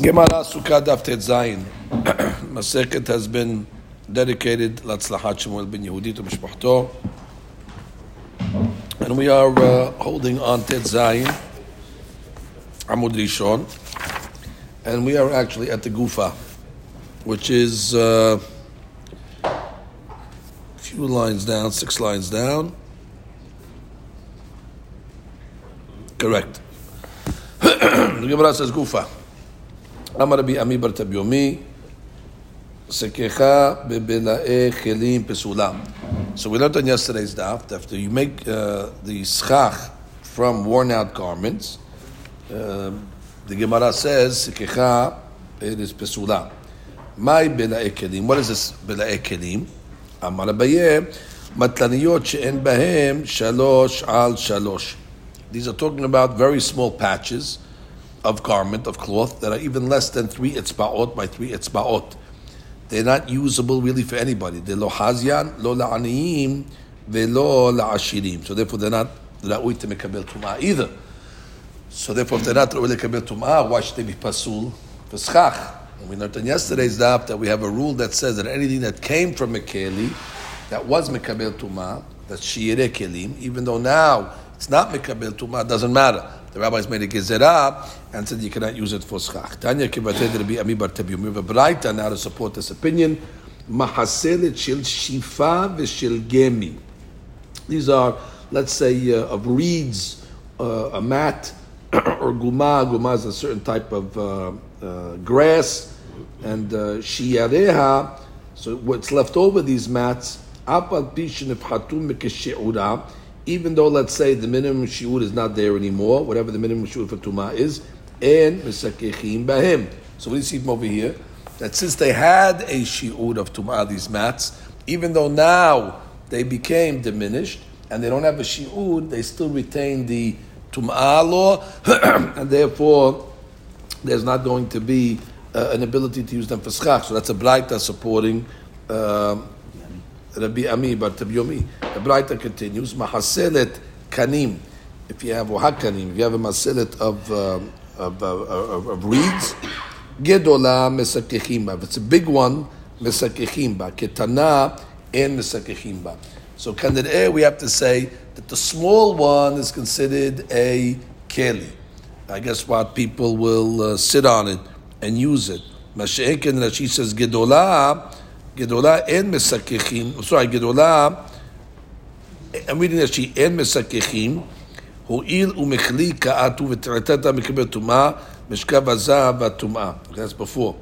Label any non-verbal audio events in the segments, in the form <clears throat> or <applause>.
Gemara Sukkah Daf Zayin. <clears throat> Maseket has been dedicated Latzlachat Shmuel ben Yehudi to. And we are uh, holding on Tet Zayin, Amud Rishon. And we are actually at the Gufa, which is uh, a few lines down, six lines down. Correct. <clears throat> the Gemara says Gufa. אמר רבי עמי בר תביומי, סככה בבלעי כלים פסולה. So we learned on yesterday's daf, after you make uh, the schach from worn out garments, uh, the Gemara says, סככה, it is פסולה. מהי בלעי כלים? What is this בלעי כלים? אמר אביי, מטלניות שאין בהם שלוש על שלוש. These are talking about very small patches of garment, of cloth, that are even less than three etzba'ot by three etzba'ot. They're not usable really for anybody. They're lo hazyan, lo la'aniyim, velo la'ashirim. So therefore they're not ra'ui to mekabel tum'ah either. So therefore if they're not to mekabel tum'ah, why should they be pasul for schach? And we learned in yesterday's daf that we have a rule that says that anything that came from a keli, that was mekabel tum'ah, that's shiire kelim, even though now it's not mekabel tum'ah, doesn't matter. The rabbis made a gezerah and said you cannot use it for schach. Tanya kivated Rabbi Ami bar. We have a braita now to support this opinion. Mahaselet shel shifa v'shel gemi. These are, let's say, uh, of reeds, uh, a mat, <coughs> or guma. Guma is a certain type of uh, uh, grass, and uh, shiyareha. So what's left over these mats, apal pishin if hatum even though let's say the minimum shiur is not there anymore, whatever the minimum shiur for tuma is, and misakechim bahem. So what do you see from over here? That since they had a shiur of tuma, these mats, even though now they became diminished and they don't have a shiur, they still retain the tuma law, <clears throat> and therefore there's not going to be uh, an ability to use them for schach. So that's a braita that's supporting. Uh, Rabbi Ami bar. The Braita continues, Mahaselet kanim. If you have wahakanim, if you have a maselet of, uh, of, uh, of, of, reeds, gedola mesakechimba. If it's a big one, mesakechimba. Ketana and mesakechimba. So candidate we have to say that the small one is considered a keli. I guess what people will uh, sit on it and use it. Mashiach and she says gedola גדולה אין מסככים, sorry, גדולה, I'm reading that she אין מסככים, הואיל ומכלי כעתו ותרתת מקבל טומאה, משכב הזהב והטומאה. That's before.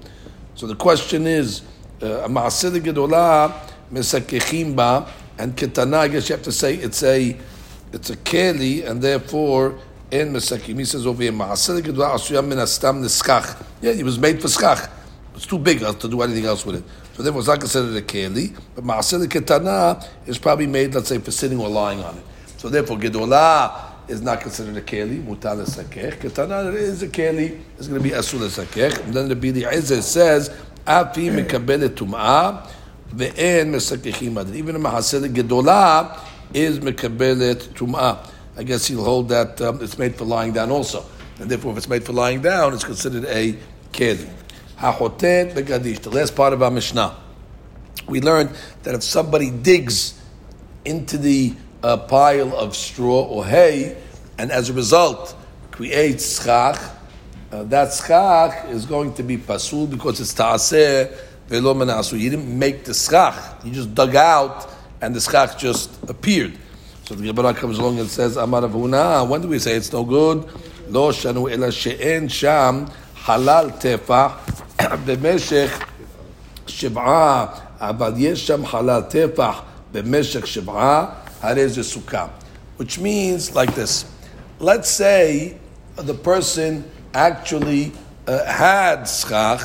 So the question is, המעשה לגדולה מסככים בה, and קטנה, I guess you have to say it's a, it's a כלי, and therefore אין מסכים. He says over here, מעשה לגדולה עשויה מן הסתם נסכח. Yeah, it was made for schach. It's too big to do anything else with it. So therefore, it's not considered a keli. But ma'aseh ketana is probably made, let's say, for sitting or lying on it. So therefore, gedolah is not considered a keli. Mutal sakech. Ketana is a keli. It's going to be asul sakech. And then the Bili Izzah says, afi mekabelet tum'ah ve'en mesakechim Even a ma'aseh gedolah is mekabelet tum'ah. I guess he'll hold that um, it's made for lying down also. And therefore, if it's made for lying down, it's considered a keli. Hachotet begadish. The last part of our Mishnah. We learned that if somebody digs into the uh, pile of straw or hay, and as a result creates schach, uh, that schach is going to be pasul because it's ta'aseh velo menasu. You didn't make the schach; you just dug out, and the schach just appeared. So the Gemara comes along and says, "Amar Rav Huna." When do we say it's no good? Lo shanu ela she'en sham halal tefah במשך שבעה, אבל יש שם חלל טפח במשך שבעה, הרי זה סוכה. Which means like this. Let's say the person actually uh, had schach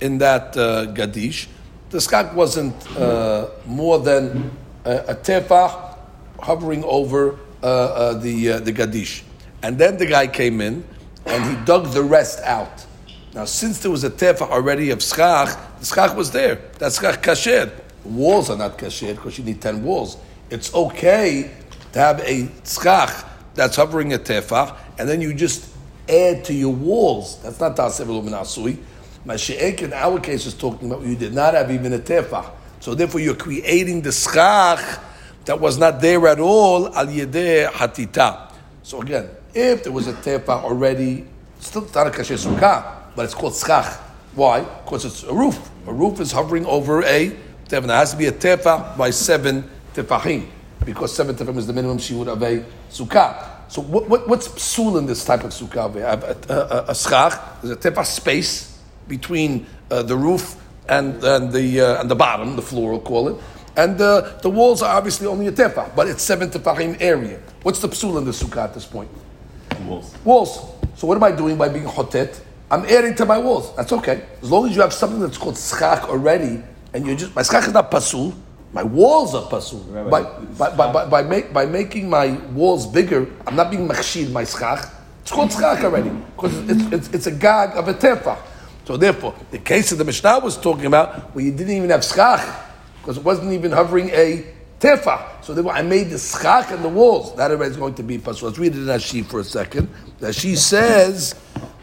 in that uh, gadish. The schach wasn't uh, more than a, a tefach hovering over uh, uh, the, uh, the gadish. And then the guy came in and he dug the rest out. Now, since there was a tefa already of schach, the schach was there. That schach kasher. Walls are not kasher because you need 10 walls. It's okay to have a schach that's hovering a tefach, and then you just add to your walls. That's not ta'aseh v'lo. Mashiach in our case is talking about you did not have even a tefah. So therefore you're creating the schach that was not there at all al yedeh hatita. So again, if there was a tefah already, still not a kasher sukkah, but it's called schach. Why? Because it's a roof. A roof is hovering over a tefah. There has to be a tefah by seven tefahim, because seven tefahim is the minimum she would have a sukkah. So what, what, what's psul in this type of sukkah? We have a, a, a, a schach, there's a tefah space between uh, the roof and, and, the, uh, and the bottom, the floor, we'll call it. And uh, the walls are obviously only a tefah, but it's seven tefahim area. What's the psul in the sukkah at this point? Walls. Walls. So what am I doing by being hotet? I'm adding to my walls. That's okay. As long as you have something that's called schach already, and you're just, my schach is not pasul, my walls are pasul. By, by, by, by, by, make, by making my walls bigger, I'm not being machshir my schach. It's called schach already, because it's, it's, it's a gag of a tefah. So therefore, the case of the Mishnah was talking about where you didn't even have schach, because it wasn't even hovering a tefah. So therefore, I made the schach and the walls. That already is going to be pasul. Let's read it in Rashi for a second. Rashi says,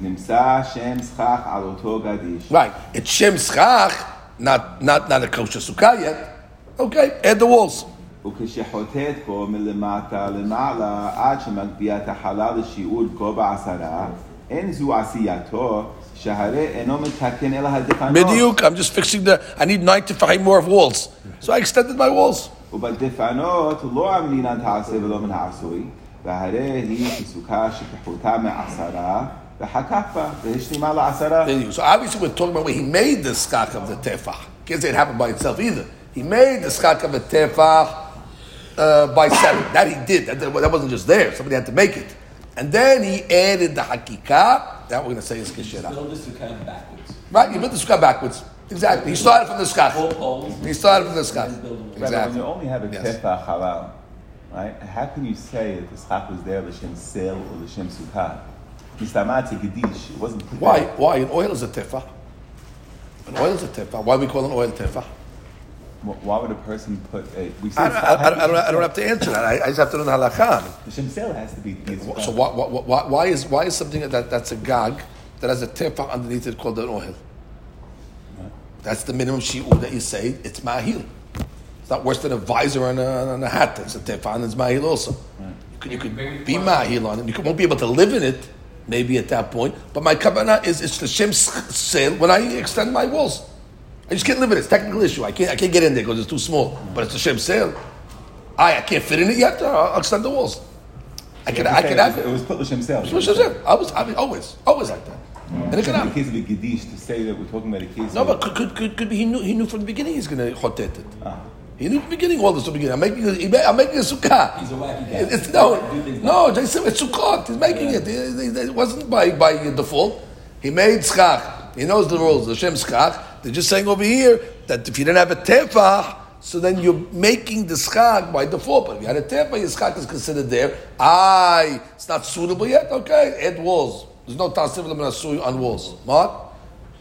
נמצא שם סכך על אותו גדיש. right, it's shem schach, not not not a kosher sukkah yet. Okay, add the walls. וכשחוטאת בו מלמטה למעלה עד שמגביה את החלל לשיעור גובה עשרה, אין זו עשייתו, שהרי אינו מתקן אלא הדפנות. Bediuk, I'm just fixing the. I need nine tefahim more of walls, so I extended my walls. ובדפנות לא אמרינן תעשה ולא מן העשוי, והרי היא כסוכה שכחותה מעשרה, the. So obviously we're talking about when he made the skak of the tefah. say it happened by itself either. He made the skak of the tefah uh, by seven. That he did. That, that, wasn't just there. Somebody had to make it. And then he added the hakika. That we're going to say is kishera. You built the of backwards. Right, you built the sukkah backwards. Exactly. He started from the skach. He started from the skach. Exactly. When you only have a yes. tefah halal, right? How can you say that the skach was there l'shem sel or l'shem sukkah? Mistamati gedish, it wasn't put Why? Why? An oil is a tefah. An oil is a tefah. Why we call an oil tefah? Why would a person put a? We say I, I, I, I, don't, I don't have to answer that. I, I just have to know the halakha. The shemsel has to be. be a sukkah. So why, why, why, why is why is something that that's a gag that has a tefah underneath it called an oil? That's the minimum shiur that you say it's mahil. It's not worse than a visor and a, and a hat. That's a tefah and it's mahil also. You could, you could be mahil on it. You could, won't be able to live in it maybe at that point. But my kavanah is it's the shem sale when I extend my walls. I just can't live in it. It's a technical issue. I can't I can't get in there because it's too small. But it's a shem sale. I I can't fit in it yet. I'll extend the walls. I can I can have it. it. was put l'shem sel. I was, I mean, always, always like that. And it In can the case of a gedish, to say that we're talking about a case. No, but could, could, could, could be he knew, he knew from the beginning he's going to chotet it. Ah. He knew the beginning all this from the beginning. I'm making, a, he ma- I'm making a sukkah. He's a wacky guy. It's, no, Do things no, Jason, it's sukkot. He's making it. It, it wasn't by, by default. He made schach. He knows the rules. The Shem schach. They're just saying over here that if you didn't have a tefah, so then you're making the schach by default. But if you had a tefah, your schach is considered there. Aye, it's not suitable yet. Okay, add walls. There's no tasif asui on walls. Mark?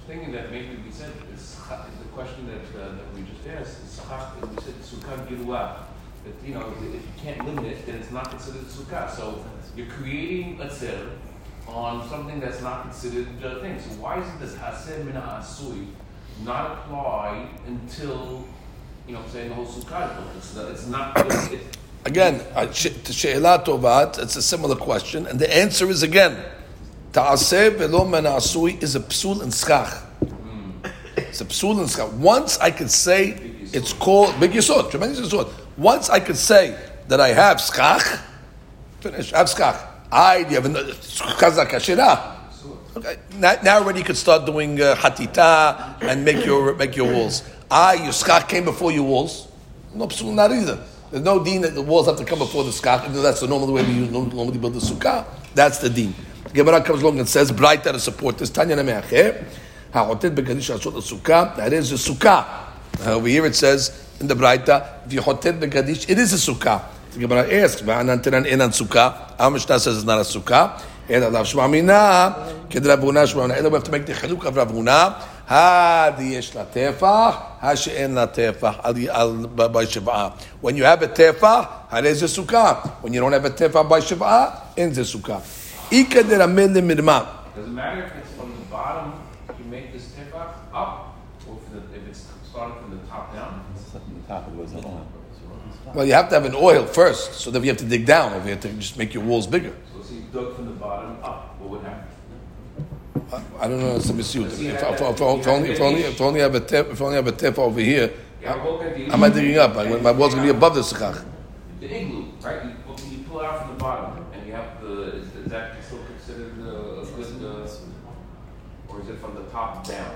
thinking that maybe we said is the question that, uh, that we just asked is chach- we said sukkah giluah. That you know if you can't limit it, then it's not considered a sukkah. So you're creating a tzir on something that's not considered a thing. So why isn't this hased min asui not apply until you know saying the whole sukkah is built? It's, it's not. It's, it's, Again, to She'elah Tovat, it's a similar question, and the answer is again, Ta'aseh velo asui is a psul and schach. Hmm. It's a psul and schach. Once I could say it's called big yisod, tremendous yisod. Once I could say that I have schach, finish. I have schach. I you have kashira. Okay, now, already you could start doing uh, hatita and make your make your walls. I your schach came before your walls. No psul not either. There's no deen that the walls have to come before the though that's the normal way we use, normally build the sukkah. That's the deen. Gemara comes along and says, Braita to support this. Tanya Nemeacher. Ha'otet begadish asot sukkah. That is the sukkah. Uh, over here it says in the Braita, if you hotet begadish, it is a sukkah. The Gemara asks, Va'anan tenan enan sukkah. Our Mishnah says it's not a sukkah. And Allah Shema Mina, Buna Shema Mina. We have to make the chiluk of Rav Huna. Hadi yesh la tefah, ha she'en la tefah, al, by shiv'ah. When you have a tefah, hare ze sukkah. When you don't have a tefah by shiv'ah, en ze sukkah. Ika de ramel le mirma. Does it matter if it's from the bottom, you make this tefach up, or if, the, if it's starting from the top down? From the top of the oil. Well, you have to have an oil first, so that you have to dig down over here to just make your walls bigger. So see, dug from the bottom up, what would happen? I, I don't know. Let me see. If, if, if, if, if only, if only, if only I have a if only I have a tef over here, You have a whole gadish. how am I digging up? I, my wall's gonna be above the sukkah. The igloo, right? You, you pull it out from the bottom, and you have the. Is, is that still considered a good, uh, or is it from the top down?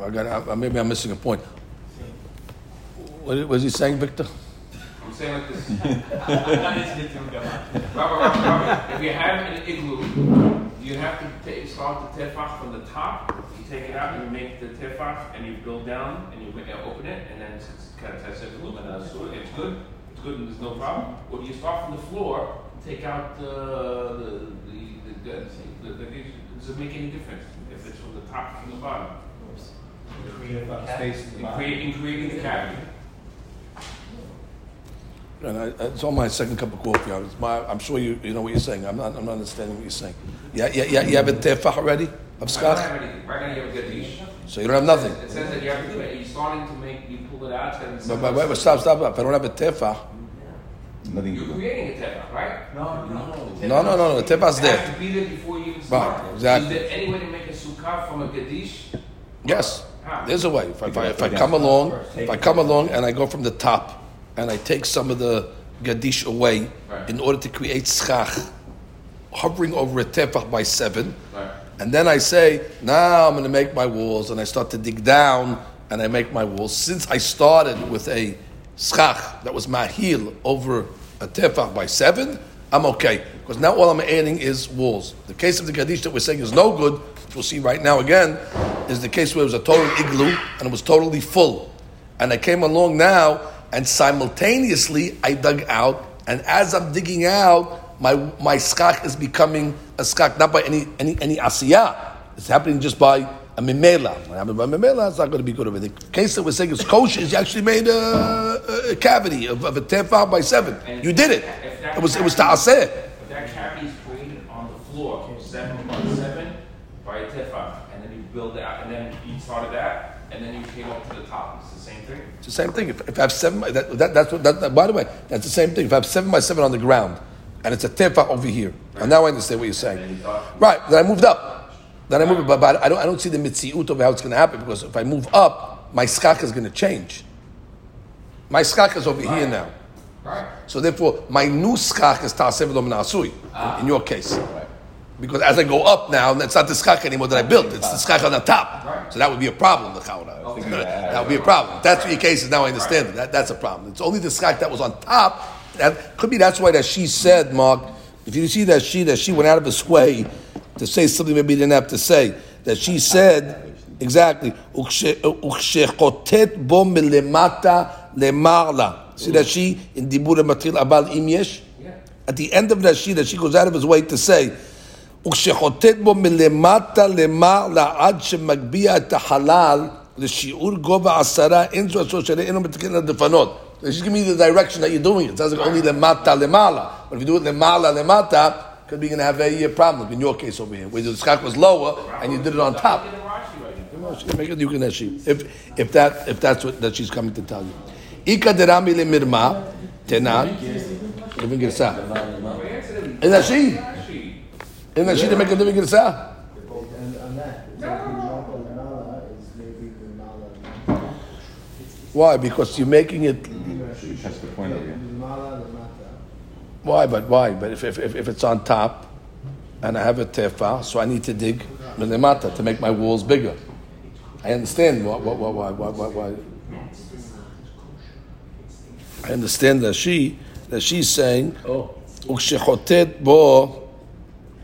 I got. I, maybe I'm missing a point. What was he saying, Victor? I'm saying like this. Robert, Robert, Robert, if you have an igloo, you have to take, start the tefach from the top. You take it out and you make the tefach, and you build down, and you uh, open it, and then it's kind of test it and uh, so it's good. It's good, and there's no problem. Or do you start from the floor, take out the the the, the, the, the, the does it make any difference if it's from the top or from the bottom? Space in the In, bottom. create, in creating the cavity. And I, it's on my second cup of coffee. It's my, I'm sure you, you know what you're saying. I'm not, I'm not understanding what you're saying. Yeah, yeah, yeah. You have a tefah already of I don't have anything. Right now you have a gaddish. so you don't have nothing. It says that you have to, you're starting to make, you pull it out, it's But, gonna but, but stop, stop. If I don't have a tefah, Nothing You're creating a tefach, right? No, no. no, no, no, no. The tefah's there. has to be there before you even start. exactly. Is there any way to make a sukkah from a gaddish? Yes, How? there's a way. If I, if I, if I come along, if I come along and I go from the top and I take some of the gadish away Right. in order to create schach, hovering over a tefach by seven, Right. and then I say, now I'm going to make my walls, and I start to dig down and I make my walls. Since I started with a schach that was mahil over a tefach by seven, I'm okay. Because now all I'm adding is walls. The case of the gadish that we're saying is no good, which we'll see right now again, is the case where it was a total igloo and it was totally full. And I came along now and simultaneously I dug out, and as I'm digging out, my my skach is becoming a skach not by any any any asiyah. It's happening just by a mimela. What happened by mimela? It's not going to be good over the case that we're saying is kosher. Is you actually made a, a cavity of, of a tefah by seven. And You did it. It was it was ta'aseh. If that cavity is created on the floor, seven by seven, by a tefach, and then you build it out, and then you started that, and then you came up to the top, it's the same thing? It's the same thing. If, if I have seven, that, that, that's what. That, by the way, that's the same thing. If I have seven by seven on the ground, and it's a tefah over here, and now I understand what you're saying. Right. Then I moved up. Then I moved, but, but I don't. I don't see the mitziut of how it's going to happen because if I move up, my skach is going to change. My skach is over here now. Right. So therefore, my new skach is ta'aseh v'lo in your case. Because as I go up now, it's not the skach anymore that I built. It's the skach on the top. So that would be a problem. The chawra. Oh, <laughs> thinking that- would be a problem. If that's what your case is. Now I understand it. That, that's a problem. It's only the skach that was on top. That could be that's why that she said, Mark. If you see that she that she went out of his way to say something maybe he didn't have to say. That she said exactly. "Ukshekhotet bo milemata lemarla." See that she in dibur matril abal im yesh. Yeah. At the end of that she that she goes out of his way to say. וכשחוטאת בו מלמטה למעלה עד שמגביה את החלל לשיעור גובה עשרה, אין זו עשו שלה, אינו מתקן לדפנות. She's giving me the direction that you're doing it. It sounds like only למטה למעלה. But if you do it למעלה למטה, could be going to have a uh, problem. In your case over here, where the skak was lower and you did it on top. Look at the Rashi right now. No, she can make it you can ashi. If if that if that's what that she's coming to tell you. Ika derami le mirma tenan. Living girsa. Is that she? Rashi. Isn't that she to make a living girsa? And on that, the Mala Mala is maybe the Mala. Why? Because you're making it. You touched the point over The here. Mala, the Mata. Why? But why? But if if, if, if it's on top, and I have a tefa, so I need to dig milimata to make my walls bigger. I understand why why why why why. why. I understand that she that she's saying Oh.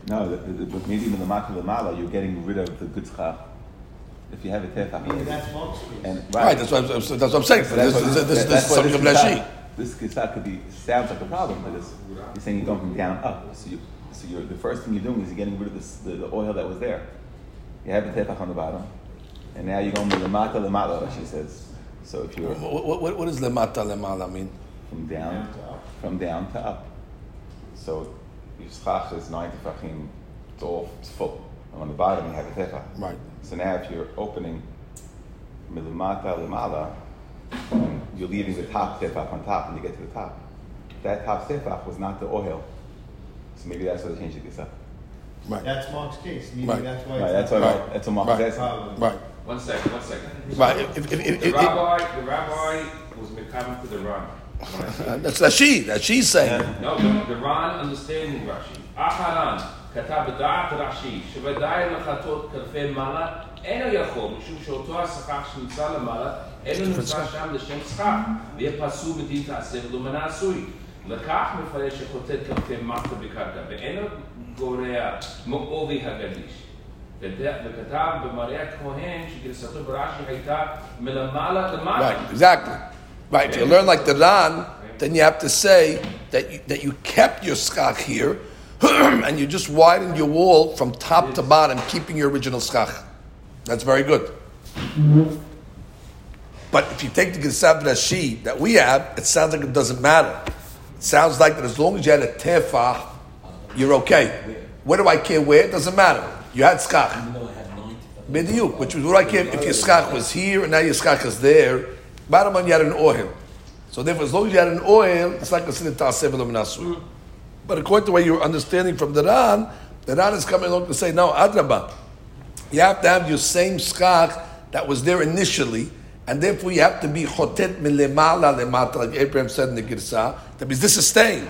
No, but maybe in the Mata Lamala, you're getting rid of the good. If you have a tefach. Maybe that's and, right. right, that's, what I'm, that's what I'm saying. This, this, this, this is something of This could be, sounds like a problem, but it's, you're saying you're going from down up. So, you, so you're, the first thing you're doing is you're getting rid of this, the, the oil that was there. You have a tefach on the bottom, and now you're going to the matla lamala, she says. So if you're. What, what, what does lamata mean? From down, from down to up. So your schach is nine tefachim. It's all it's full. And on the bottom you have a tefach. Right. So now if you're opening milamata limala, you're leaving the top tefach on top when you get to the top. That top tefach was not the oil. So maybe that's why they changed the girsa. Right, That's Mark's case. Maybe Right. that's why. Right, it's that's what not- Right. that's what Mark Right. is right, One second, one second. right. If, if, if, if, The if, rabbi, the rabbi was mekabel to the Ran. <laughs> that's Rashi. That she's saying. Yeah. No, the, the Ran understanding Rashi. Aharon katab da'at Rashi shvedai lachatot kafe mala eno yachol mishum shoto asachach shnitzal lamala eno nitzal sham l'shem tzchach v'yepasu b'din ta'asev lumana asui lakach mefaye shechotet kafe mata b'karka v'eno goreya mo'ovi ha'gadish וכתב במראה הכהן שגרסתו ברש"י הייתה מלמעלה למעלה. Right, exactly. Right. If you learn like the Ran, then you have to say that you, that you kept your skach here, <clears throat> and you just widened your wall from top to bottom, keeping your original skach. That's very good. But if you take the Gesav Rashi that we have, it sounds like it doesn't matter. It sounds like that as long as you had a tefah, you're okay. Where do I care where? It doesn't matter. You had skach. Bidiyuk, which was what I care if your skach was here and now your skach is there. Bottom line, you had an oil. So therefore, as long as you had an oil, it's not considered ta'aseh v'lo. But according to what you're understanding from the Ran, the Ran is coming along to say, no, Adrabah. You have to have your same skach that was there initially, and therefore you have to be chotet milemala lemata, like Abraham said in the Girsa. That means this is staying.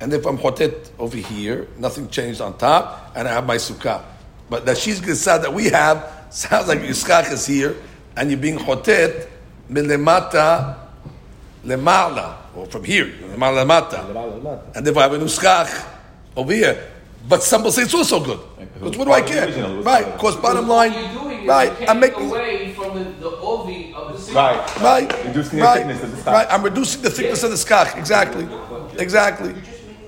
And if I'm chotet over here, nothing changed on top, and I have my sukkah. But the she's Girsa that we have <laughs> sounds like your skach is here, and you're being chotet milemata lemala, or from here, lemala lemata. And if I have a nuskach over here, but some will say it's also good. Because what do I care? Right, because bottom line, you're doing is right, I'm making, away from the, the ovi of the city. Right. right, Reducing the right, thickness of the skach. right, I'm reducing the thickness of the skach, exactly, exactly.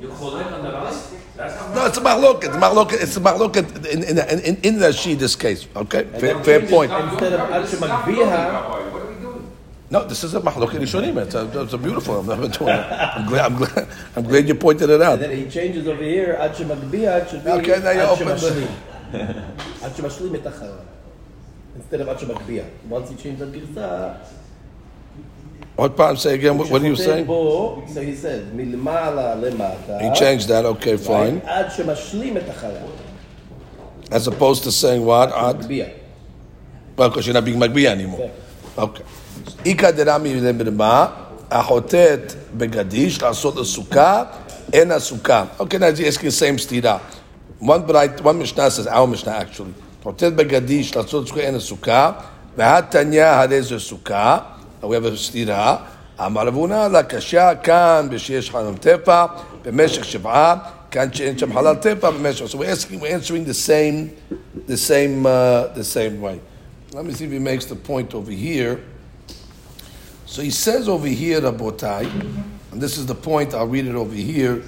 You're cholek on the Ran? That's not No, it's a mahloket, it's a mahloket, it's a mahloket in, in, in, in, in the she, this case, okay? Fair, fair point. Instead of No, this is a mahloket rishonim, it's a, it's a beautiful, I'm, not doing it. I'm glad, I'm glad, I'm glad you pointed it out. And then he changes over here, Ad should be Okay, now you Ad open the- Shemashlim. Ad Shemashlim et Instead of Ad. Once he changed the Girsa, What part, say again, what, what are you saying? Bo, so he says, Milmala lemata. He changed that, okay, fine. Ad Shemashlim et As opposed to saying what, Ad? Well, because you're not being magbiya anymore. Okay. איכא דרמי לבהמה, החוטאת בגדיש, לעשות לסוכה, אין הסוכה. אוקיי, אז יש כסיים סתירה. One, braita, one משנה, says, our משנה actually, חוטאת בגדיש, לעשות לסוכה, אין הסוכה, והתניא הרי זו סוכה, we have a סתירה. אמר רב הונא, לה קשה כאן ושיש חלם טפח במשך שבעה, כאן שאין שם חלל טפח במשך... So we're, asking, we're answering the same, the same, uh, the same way. Let me see if he makes the point over here. So he says over here, Rabotai, and this is the point, I'll read it over here,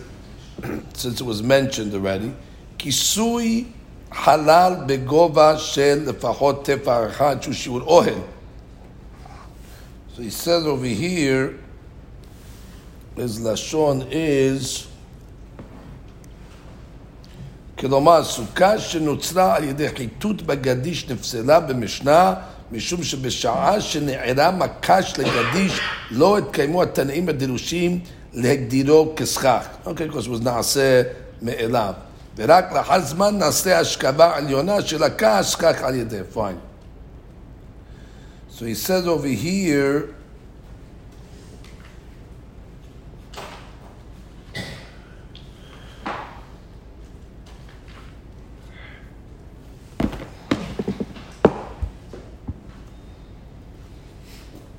<clears throat> since it was mentioned already. Kisui halal begova shel lefachot tefar echad shu shiur ohel. So he says over here, his lashon is, כלומר, סוכה שנוצרה על ידי חיטוט בגדיש נפסלה במשנה, משום שבשעה שנערה מקש לגדיש לא התקיימו התנאים הדרושים להגדירו כסכך. אוקיי, it was נעשה מאליו. ורק לאחר זמן נעשה השכבה עליונה שלקה הסכך על ידי. fine. So he says over here,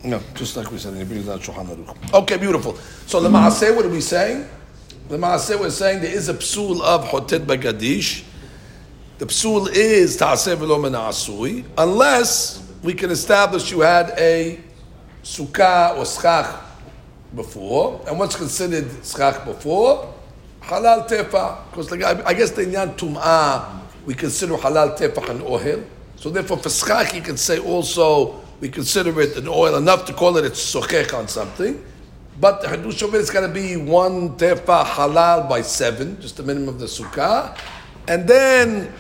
No, just like we said, he brings Shulchan Aruch. Okay, beautiful. So the Maaseh, what are we saying? The Maaseh we're saying there is a psul of Hotet Bagadish. The psul is Ta'aseh min asui, unless we can establish you had a sukkah or schach before, and what's considered schach before? Halal tefa. Because like, I guess the inyan tum'ah, we consider halal tefa an oil. So therefore, for schach, you can say also, we consider it an oil enough to call it a sochech on something. But the hadush of it is going to be one tefa halal by seven, just the minimum of the sukkah. And then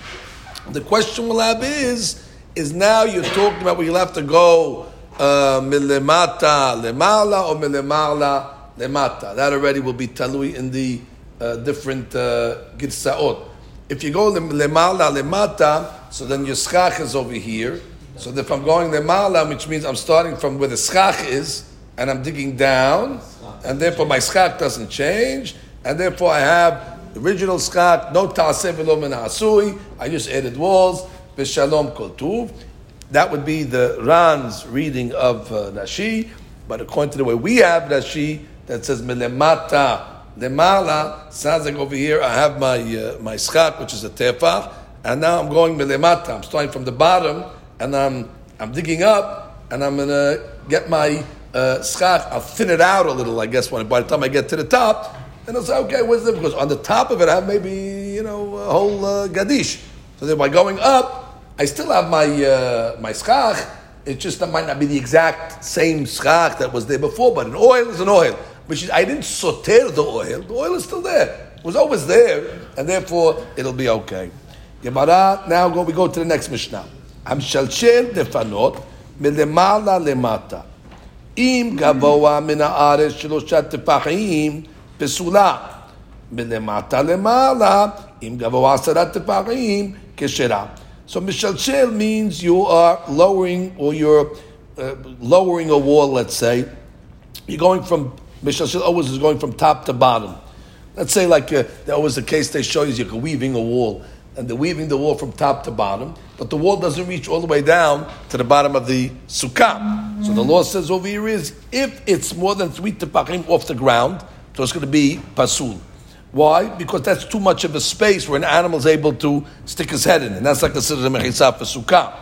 the question we'll have is, is now you're talking about you'll have to go uh, milemata lemala or milemala lemata. That already will be talui in the uh, different uh. If you go lem- lemala lemata, so then your schach is over here. So if I'm going lemala, which means I'm starting from where the schach is, and I'm digging down, and therefore my schach doesn't change, and therefore I have the original schach, no ta'aseh v'lo ha'asui, I just added walls, v'shalom kol tuv. That would be the Ran's reading of uh, Rashi, but according to the way we have Rashi, that says milemata lemala, sounds like over here I have my uh, my schach, which is a tefach, and now I'm going milemata. I'm starting from the bottom, and I'm I'm digging up, and I'm gonna get my uh, schach. I'll thin it out a little, I guess, when by the time I get to the top, and I'll say, okay, what's the Because on the top of it, I have maybe you know a whole uh, gadish. So then by going up. I still have my uh, my schach. It just that might not be the exact same schach that was there before, but an oil is an oil. Is, I didn't sauter the oil. The oil is still there. It was always there, and therefore it'll be okay. Gemara. Now. We go to the next Mishnah. המשלשל לפנות מלמעלה למטה. אם גבוה מן הארץ שלושה טפחים, פסולה. מלמטה למעלה, אם גבוה עשרה טפחים, כשרה. So mishalshel means you are lowering or you're uh, lowering a wall, let's say. You're going from, mishalshel always is going from top to bottom. Let's say like uh, that was the case they show you, is you're weaving a wall. And they're weaving the wall from top to bottom, but the wall doesn't reach all the way down to the bottom of the sukkah. So the law says over here is if it's more than three tefachim off the ground, so it's going to be pasul. Why? Because that's too much of a space where an animal is able to stick his head in, and that's not considered a mechisa for sukkah.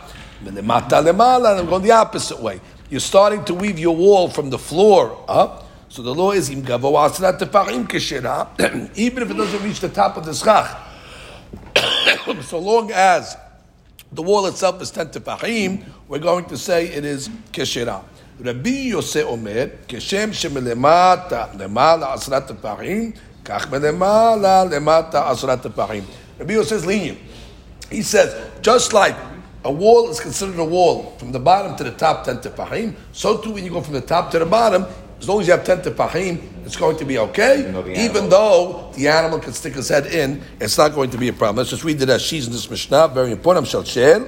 Lemala, I'm going the opposite way. You're starting to weave your wall from the floor up. So the law is <clears throat> even if it doesn't reach the top of the schach. <coughs> so long as the wall itself is ten tefachim, we're going to say it is keshera. Rabbi Yosef Omer, כשם שמלמטה למעלה עשרת טפחים, כך מלמעלה למטה עשרת טפחים. Rabbi Yosef is lenient. He says, just like a wall is considered a wall from the bottom to the top 10 tefahim, so too when you go from the top to the bottom, as long as you have 10 tefahim, it's going to be okay. Even though the Even animal- though the animal can stick his head in, it's not going to be a problem. Let's just read the Rashis in this Mishnah, very important. Shalshel.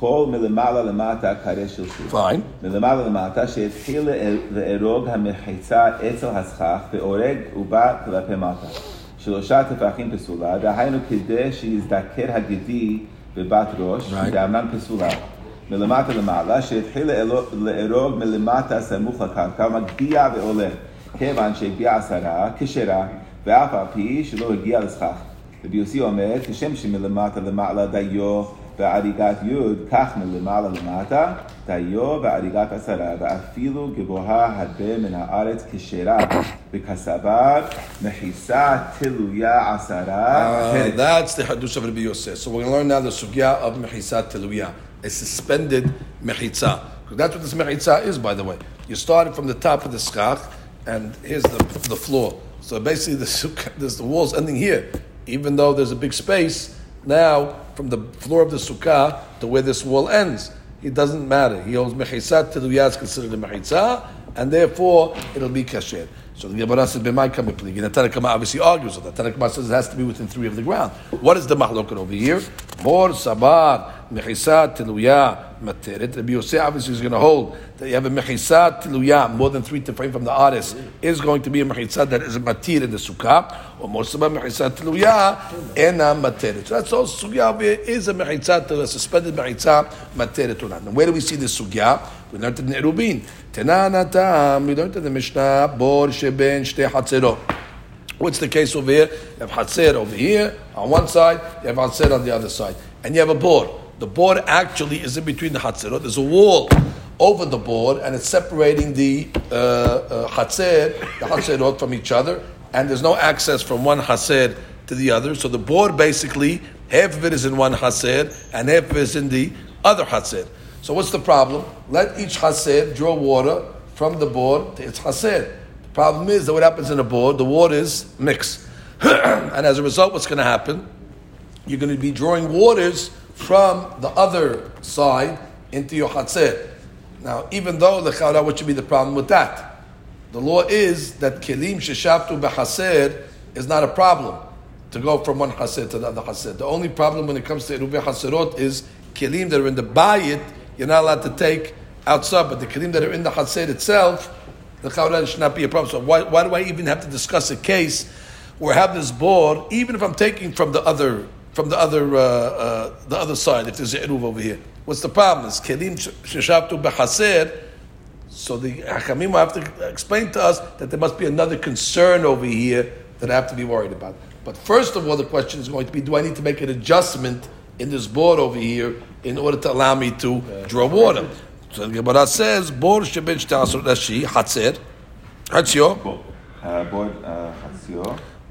כל מלמעלה למטה קרא שלשול. Fine. מלמעלה למטה שהתחיל לארוג המחיצה אצל הסכך והורג ובא כלפי מטה. שלושה טפחים פסולה, דהיינו כדי שיזדקר הגדי בבת ראש, Right. דאמנם פסולה. מלמטה למעלה, שהתחיל לאלו- לארוג מלמטה סמוך לקרקע, מגביה ועולה. כיוון שהגביה עשרה, כשרה, ואף על פי שלא הגיע לסכך. רבי יוסי אומר, כשם שמלמטה למעלה דיו בעריגת י', כך מלמעלה למטה, דיו בעריגת עשרה, ואפילו גבוהה הרבה מן הארץ כשרה, וכסבר מכיסה תלויה עשרה. Uh, that's the Hadush of Rabbi Yosef. So we're going to learn now the sugya of Mechitza Teluya, a suspended. Because that's what this Mechitza is, by the way. You started from the top of the schach, and here's the, the floor. So basically, <laughs> the, there's the walls ending here. Even though there's a big space, now from the floor of the sukkah to where this wall ends, it doesn't matter. He holds Mechitza Teluya is considered a Mechitza, and therefore it'll be kasher. So the Gemara says, "B'may kama pligi." The Tanakama obviously argues with that. The says it has to be within three of the ground. What is the mahloket over here? More sabar mechisa tiluya materet. Rabbi Yosef obviously is going to hold that you have a mechisa tiluya more than three tefahim from the artist is going to be a mechisa that is a matir in the sukkah. Or mor sabar mechisa tiluya ena materet. So that's all sugya is a mechisa tiluya, suspended mechisa materet. And where do we see this sugya? We learned it in Erubin. Tenana tam. We learned in the Mishnah. Bor sheben shte hatzerot. What's the case over here? You have Hatzer over here on one side, you have Hatzer on the other side. And you have a board. The board actually is in between the Hatzerot. There's a wall over the board and it's separating the uh, uh, the Hatzerot from each other. And there's no access from one Hatzer to the other. So the board basically, half of it is in one Hatzer and half of it is in the other Hatzer. So what's the problem? Let each Hatzer draw water from the board to its Hatzer. The problem is that what happens in a board, the waters mix. <clears throat> and as a result, what's going to happen? You're going to be drawing waters from the other side into your Hatzer. Now, even though the Chara, what should be the problem with that? The law is that Kelim Sheshavtu Behaser is not a problem to go from one Haser to the other Haser. The only problem when it comes to Eruvei Haserot is Kelim that are in the Bayit, you're not allowed to take outside, but the Kelim that are in the Haser itself, the Chara should not be a problem. So why, why do I even have to discuss a case where I have this board, even if I'm taking from the other from the other uh, uh, the other side, if there's a eruv over here? What's the problem? Is kelim sheshavtu bechaser. So the Hakamim will have to explain to us that there must be another concern over here that I have to be worried about. But first of all, the question is going to be: Do I need to make an adjustment in this board over here in order to allow me to draw water? So the Gemara says, "Bor sheben shtasur rashi hatzer hatzio Uh, board,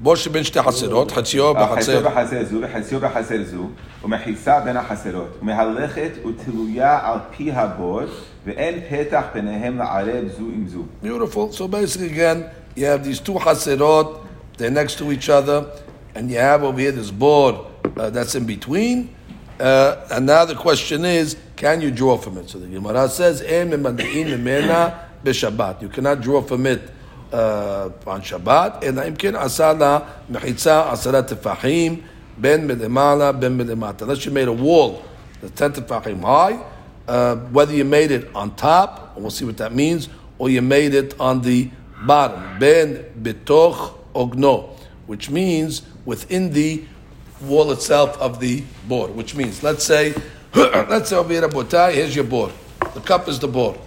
uh, חציו. bor sheben shte hatzerot hatzio חציו b'hatzer." בחסר זו וחציו בחסר זו, ומחיצה בין החסרות, ומהלכת ותלויה על פי הבורד, ואין פתח ביניהם לערב זו עם זו. Beautiful. So basically, again, you have these two haserot, they're next to each other, and you have over here this board uh, that's in between. Uh, and now the question is, can you draw from it? So the Gemara says, "Em memadi'in memena b'Shabbat." You cannot draw from it uh, on Shabbat. And imkin asala mechitza asara tefahim ben melemala ben melemata. Unless you made a wall that's ten tefahim high, uh, whether you made it on top, we'll see what that means, or you made it on the bottom, ben betoch ogno, which means within the wall itself of the board. Which means, let's say, <clears throat> let's say over here, here's your board. The cup is the board.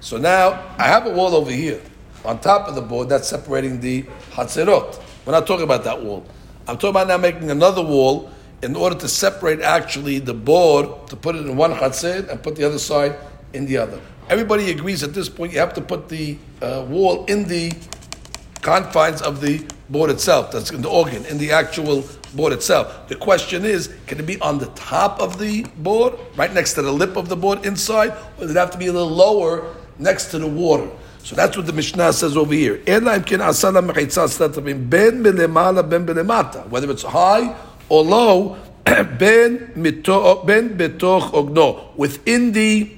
So now I have a wall over here on top of the board that's separating the hatzerot. We're not talking about that wall. I'm talking about now making another wall in order to separate actually the board to put it in one hatzer and put the other side in the other. Everybody agrees at this point you have to put the uh, wall in the confines of the board itself. That's in the organ, in the actual board itself. The question is, can it be on the top of the board, right next to the lip of the board inside, or does it have to be a little lower next to the water? So that's what the Mishnah says over here. Belemala. Whether it's high or low, <clears throat> ben betoch ogno within the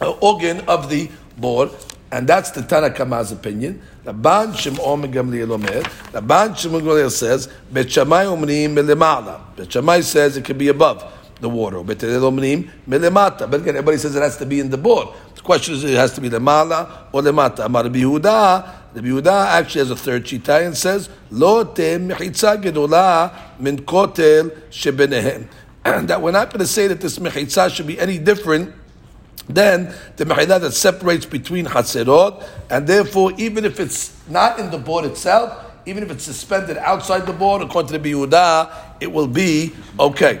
uh, organ of the board, and that's the Tanakama's opinion. Rabban Shimon Gamliel Omer. Rabban Shimon Gamliel says, Bet Shammai omrim melemala. Bet Shammai says it can be above the water. But again, everybody says it has to be in the board. The question is, it has to be the lemala or lemata. Amar Yehuda. Rabbi Yehuda actually has a third shita and says, Lo te mechitza gedola min kotel shebenehem. <clears throat> That we're not going to say that this mechitza should be any different then the mechilah that separates between hatzerot, and therefore, even if it's not in the board itself, even if it's suspended outside the board, according to the Yehuda, it will be okay.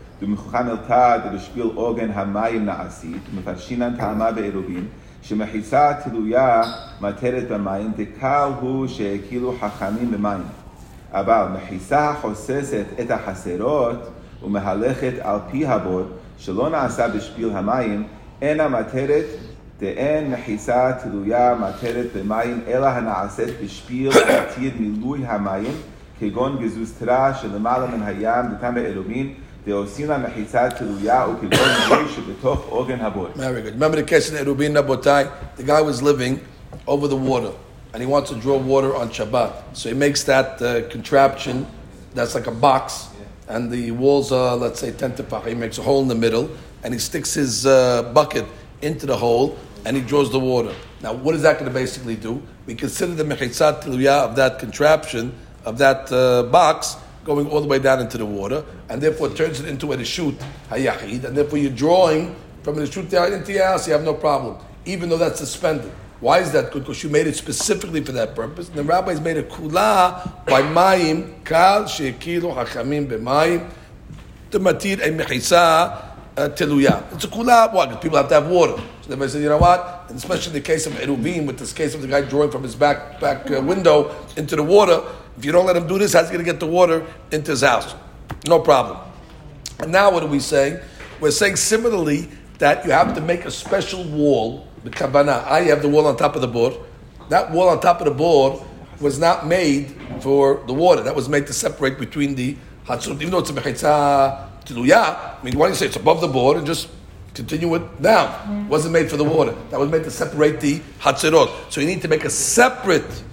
ומכוחם אלתא דרשפיל עוגן המים נעשית, ומפרשינן טעמה בעירובין, שמחיצה תלויה מטרת במים, דקל הוא שהקילו חכמים במים. אבל מחיצה החוססת את החסרות ומהלכת על פי הבור, שלא נעשה בשפיל המים, אינה מטרת דאין מחיצה תלויה מטרת במים, אלא הנעשית בשפיל <coughs> עתיד מילוי המים, כגון גזוזתרה שלמעלה מן הים, דתם בעירובין, דעושים לה מחיצה תלויה, וכגון מילוי שבתוך עוגן הבור. <coughs> Very good. Remember the case in Erubin Nabotai? The guy was living over the water and he wants to draw water on Shabbat. So he makes that uh, contraption that's like a box, and the walls are, let's say, 10 tefach. He makes a hole in the middle, and he sticks his uh, bucket into the hole, and he draws the water. Now, what is that going to basically do? We consider the mechitzat tiluyah of that contraption, of that uh, box, going all the way down into the water, and therefore turns it into a reshut hayachid, and therefore you're drawing from the reshut into your house, you have no problem, even though that's suspended. Why is that good? Because you made it specifically for that purpose. And the rabbis made a kula by mayim kal shekilu hachamim b'mayim to matir a mechisa uh, teluya. It's a kula. Why? Because people have to have water. So they said, you know what? And especially in the case of Eruvim, with this case of the guy drawing from his back back uh, window into the water, if you don't let him do this, how's he going to get the water into his house? No problem. And now what are we saying? We're saying similarly that you have to make a special wall the kabana. I have the wall on top of the board. That wall on top of the board was not made for the water. That was made to separate between the hatzut. Even though it's a mechitza tiluya, I mean, why do you say it's above the board and just continue it down? It wasn't made for the water. That was made to separate the hatzirot. So you need to make a separate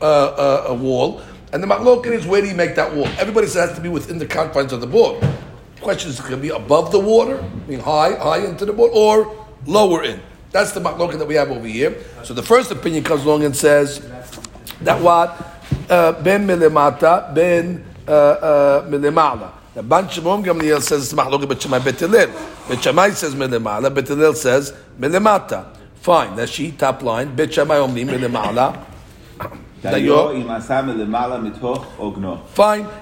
uh, uh, wall. And the machloket is where do you make that wall? Everybody says it has to be within the confines of the board. The question is, it can be above the water, mean high, high into the board, or lower in. That's the machloket that we have over here. So the first opinion comes along and says that what uh, ben milemata ben uh, uh, milemala. The Ban Shimon Gamliel says it's machloket bet Shammai bet Hillel. Bet Shammai says milemala. Bet says milemata. Fine. That's she top line. Bet Shammai omni milemala. Fine.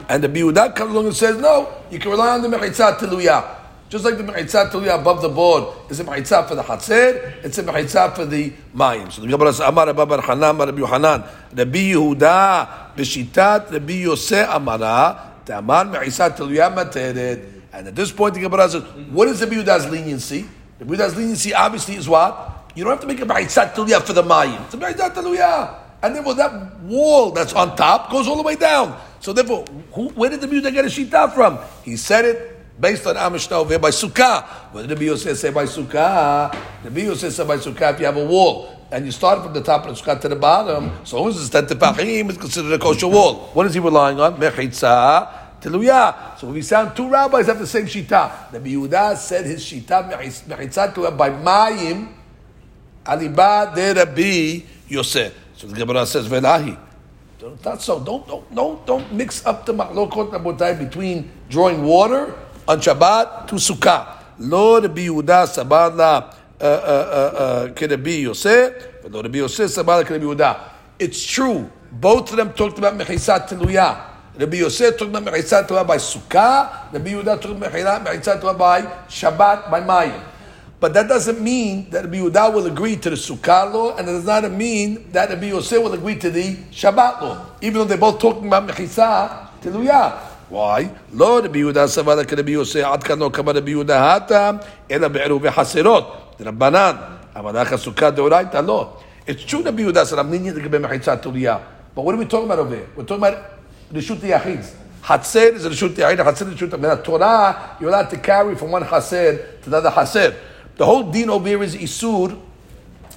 And the Biudak comes along and says, no, you can rely on the Mechitzah Teluya. Just like the Mechitzah Teluya above the board is a Mechitzah for the Hatzer, it's a Mechitzah for the Mayim. So the Gemara says, Amar Rabbi Bar Hanan, Rabbi Yohanan, Rabbi Yehuda, B'shitat Rabbi Yosef Amara, Tamar Mechitzah Teluya Materet. And at this point, the Gemara says, what is the Biuda's leniency? The Biuda's leniency obviously is what? You don't have to make a Mechitzah Teluya for the Mayim. It's a Mechitzah Teluya. And therefore, that wall that's on top goes all the way down. So therefore, who, where did the Buddha get a shita from? He said it based on Amishta over by Sukkah. What did the Buddha say by Sukkah? The Buddha says by Sukkah if you have a wall and you start from the top of the Sukkah to the bottom, so long as it's 10 tefachim, it's considered a kosher wall. What is he relying on? Mechitza. Teluya. So we sound two rabbis have the same shita. The Yehuda said his shita mechitza teluya by mayim aliba de Rabbi Yosef. So the Gemara says, "Velahi." Not so. Don't don't don't don't mix up the machlokot rabotai between drawing water on Shabbat to Sukkah. Lo Rabbi Yehuda sabala uh, uh, uh, kerebi Yosef, lo Rabbi Yosef sabala kerebi Yehuda. It's true. Both of them talked about mechisat teluyah. Rabbi Yosef talked about mechisat by Sukkah. Rabbi Yehuda talked about mechisat by Shabbat by Mayim. But that doesn't mean that Rabbi Yehuda will agree to the Sukkah law, and it does not mean that Rabbi Yosef will agree to the Shabbat law, even though they're both talking about Mechisa Tiluyah. Why? Lo Rabbi Yehuda savala ke Rabbi Yosef ad kan no kama Rabbi Yehuda hata ela be'eru ve'haserot Rabbanan amalach Sukkah deoraita lo. It's true Rabbi Yehuda said I'm lenient to Mechisa Tiluyah, but what are we talking about over here? We're talking about Rishut Yachids. Hatzer is Rishut Yachid, Hatzer is Rishut Yachid. Torah, you're allowed to carry from one Hatzer to the other Hatzer. The whole din over here is Isur,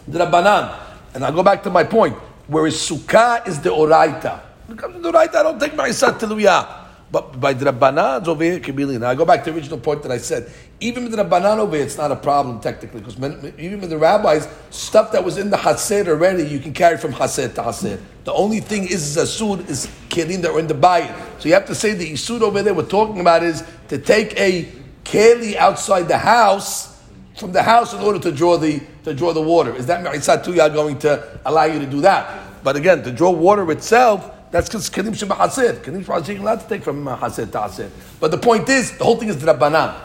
the Rabbanan. And I'll go back to my point. Whereas Sukkah is the Oraita. When it comes to the Oraita, I don't take my Isat. But by the Rabbanan, over here, Kabili. Now I go back to the original point that I said. Even with the Rabbanan over here, it's not a problem technically. Because even with the rabbis, stuff that was in the Hasid already, you can carry from Hasid to Hasid. The only thing is Zasud is Kelim that were in the Bayit. So you have to say the Isud over there we're talking about is to take a Keli outside the house from the house in order to draw the to draw the water. Is that Me'itzat too? Going to allow you to do that. But again, to draw water itself, that's because Kenim Shemahasid. Kenim Shemahasid, you're allowed to take from uh, Hasid to Hasid. But the point is, the whole thing is drabanan,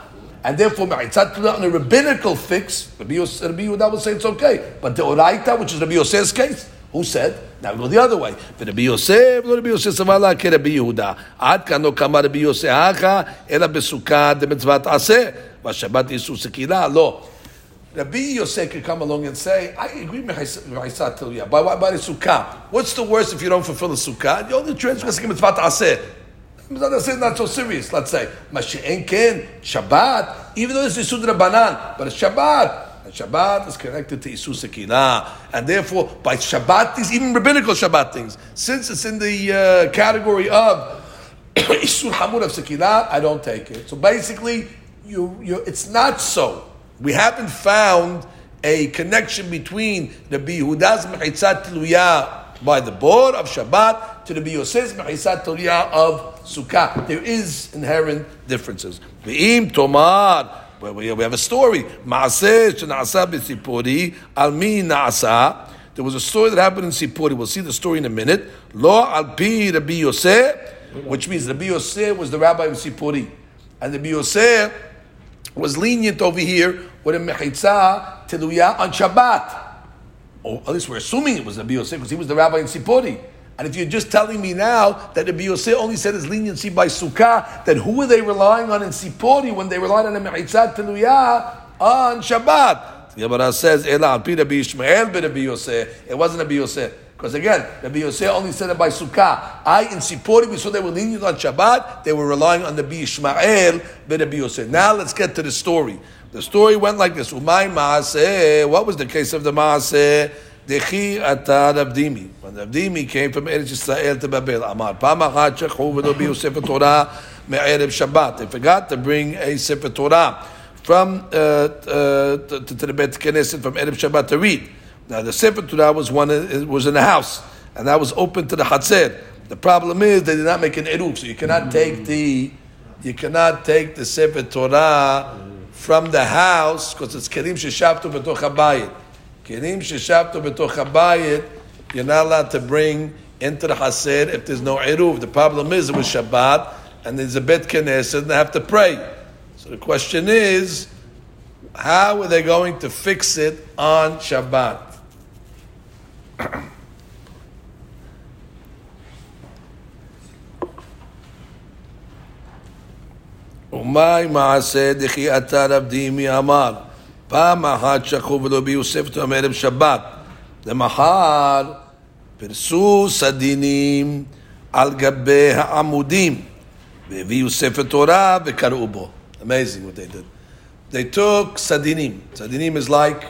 And therefore, Me'itzat too, on a rabbinical fix, Rabbi Yehuda would say it's okay. But the Oraita, which is Rabbi Yosef's case, who said? Now go the other way. Rabbi Yosef, Rabbi Yosef Savala, Rabbi Yehuda. Ad kano kamar Rabbi Yosef Acha, ela besukah de mitzvat aseh. Vashabat Yisusikila, lo. Rabbi Yosef could come along and say, I agree with Haisat Tilya. By what? By the Sukkah. What's the worst if you don't fulfill the Sukkah? The only transgress is mitzvah aseh. Mitzvah aseh not so serious, let's say. Mashi'en ken, Shabbat, even though it's Yisud Rabbanan, but it's Shabbat. And Shabbat is connected to Isus Akilah. And therefore, by Shabbat these even rabbinical Shabbat things, since it's in the uh, category of <coughs> Isur Hamur of Sekilah, I don't take it. So basically, you, you, it's not so. We haven't found a connection between the Bihuda's Mechitzat Tluya by the board of Shabbat to the Biyosez Mechitzat Tluya of Sukkah. There is inherent differences. Ve'im Tomar, we have a story. Maaseh Almi Naasa. There was a story that happened in Sipori. We'll see the story in a minute. Lo Alpi Rabbi Yosef, which means Rabbi Yosef was the rabbi of Sipori. And Rabbi Yosef was lenient over here with a mechitza teluya on Shabbat. Or at least we're assuming it was Rabbi Yosef because he was the rabbi in Sipori. And if you're just telling me now that Rabbi Yosef only said his leniency by Sukkah, then who were they relying on in Sipori when they relied on the mechitza teluya on Shabbat? The Gemara says, "Ela al pi Rabbi Ishmael Yosef." It wasn't Rabbi Yosef. Because again, Rabbi Yosef only said it by Sukkah. I, in Sipori, we saw they were lenient on Shabbat. They were relying on the Ishmael, be Rabbi Yosef. Now let's get to the story. The story went like this. Umay Maaseh. What was the case of the Maaseh? Dechi atad Abdimi. When Abdimi came from Eretz Yisrael to Babel, Amar, Pamachat shekhu v'lo bi Yosef Torah me'erev Shabbat. They forgot to bring a Sefer Torah from uh, uh, to, to the Bet Knesset from Erev Shabbat to read. Now the Sefer Torah was one it was in the house, and that was open to the Hatzir. The problem is they did not make an eruv, so you cannot take the you cannot take the Sefer Torah from the house because it's kelim sheshabtu betoch habayit. Kelim sheshabtu betoch habayit. You're not allowed to bring into the Hasid if there's no eruv. The problem is it was Shabbat and there's a bet Knesset and they have to pray. So the question is, how are they going to fix it on Shabbat? ומאי מעשה דכי אתר עבדי מי אמר פעם אחת שכחו ולא ביוסף אותו מערב שבת למחר פרסו סדינים על גבי העמודים והביאו ספר תורה וקראו בו. Amazing what they did. They took sadinim. Sadinim is like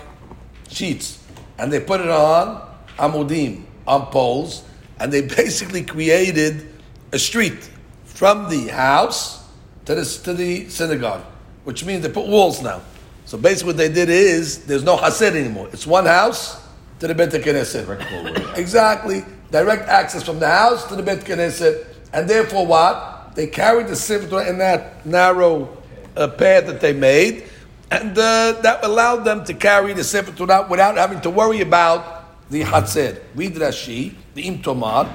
sheets. And they put it on amudim, on poles. And they basically created a street from the house to the, to the synagogue, which means they put walls now. So basically, what they did is there's no hased anymore. It's one house to the Bet Knesset. exactly, direct access from the house to the Bet Knesset, and therefore what they carried the Torah in that narrow uh, path that they made, and uh, that allowed them to carry the Sefer Torah without having to worry about Read Rashi, the Im Tomar.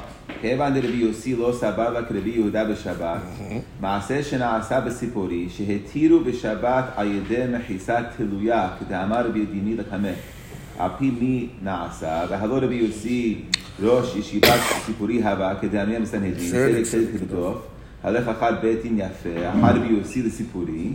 כיוון דרבי יוסי לא סבר לה כרבי יהודה בשבת, מעשה שנעשה בסיפורי, שהתירו בשבת על ידי מחיסת תלויה, כדאמר רבי דיני לקמא. על פי מי נעשה, והלא רבי יוסי ראש ישיבת סיפורי הבא, כדאמר המסנהדרין, צדק צדק כבטוף, הלך אחד בית דין יפה, אחד רבי יוסי לסיפורי,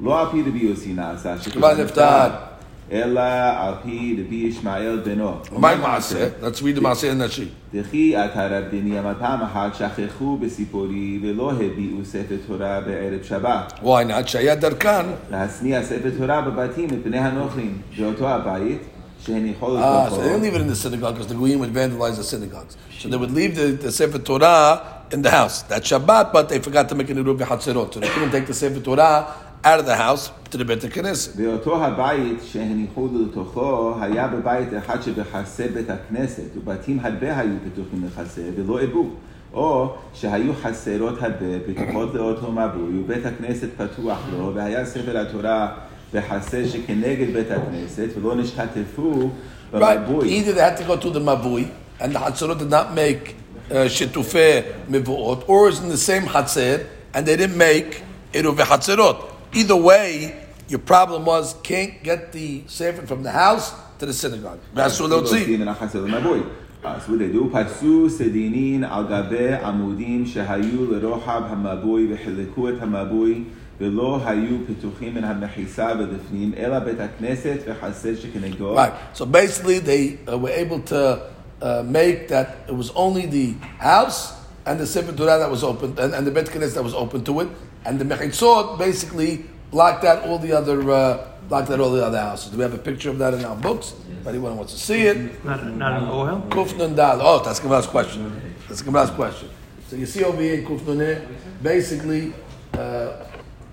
לא על פי רבי יוסי נעשה, כבר נפתר. Ela api Rabbi Ishmael beno. My maaseh. Let's read the maaseh in Rashi. דכי עתה רב דניאמה פעם אחת שכחו בסיפורי ולא הביאו ספר תורה בערב שבת. וואי, נעד שהיה דרכן. להשניע ספר תורה בבתים מפני Hanochim. באותו הבית. Ah, so they don't leave it in the synagogue because the Goyim would vandalize the synagogues. So they would leave the, the Sefer Torah in the house. That Shabbat, but they forgot to make an Eruv Hatzerot. So they couldn't take the Sefer Torah out of the house to the Bet Knesset. באותו הבית שהניחו לתוכו היה בבית אחד שבחסה בית הכנסת ובתים הרבה היו פתוחים לחסה ולא עבו או שהיו חסרות הרבה פתוחות לאותו מבוי ובית הכנסת פתוח לו והיה ספר התורה בחסה שכנגד בית הכנסת ולא נשתתפו Right. במבוי Either they had to go to the Mavui, and the Hatzerot did not make uh, Shetufeh Mivuot, or it's in the same Hatzer, and they didn't make Eruv Hatzerot. Either way, your problem was can't get the Sefer from the house to the synagogue. That's what they'll see. מן החסר למבוי. אז הוא דדו פרסו סדינין על גבי עמודים שהיו לרוחב המבוי וחילקו את המבוי ולא היו פתוחים מן המחיסה ולפנים אלא בית הכנסת וחסר שכנגדו. Right. So basically, they uh, were able to uh, make that it was only the house and the Sefer Torah that was open, and, and the Bet Knesset that was open to it, and the Mechitzot basically blocked out all the other uh, blocked out all the other houses. Do we have a picture of that in our books? If anyone wants to see it, Not, not an oil? Kufnun Dal. Oh, that's Gemara's question. That's Gemara's question. So you see over here in Kufnuneh, basically, uh,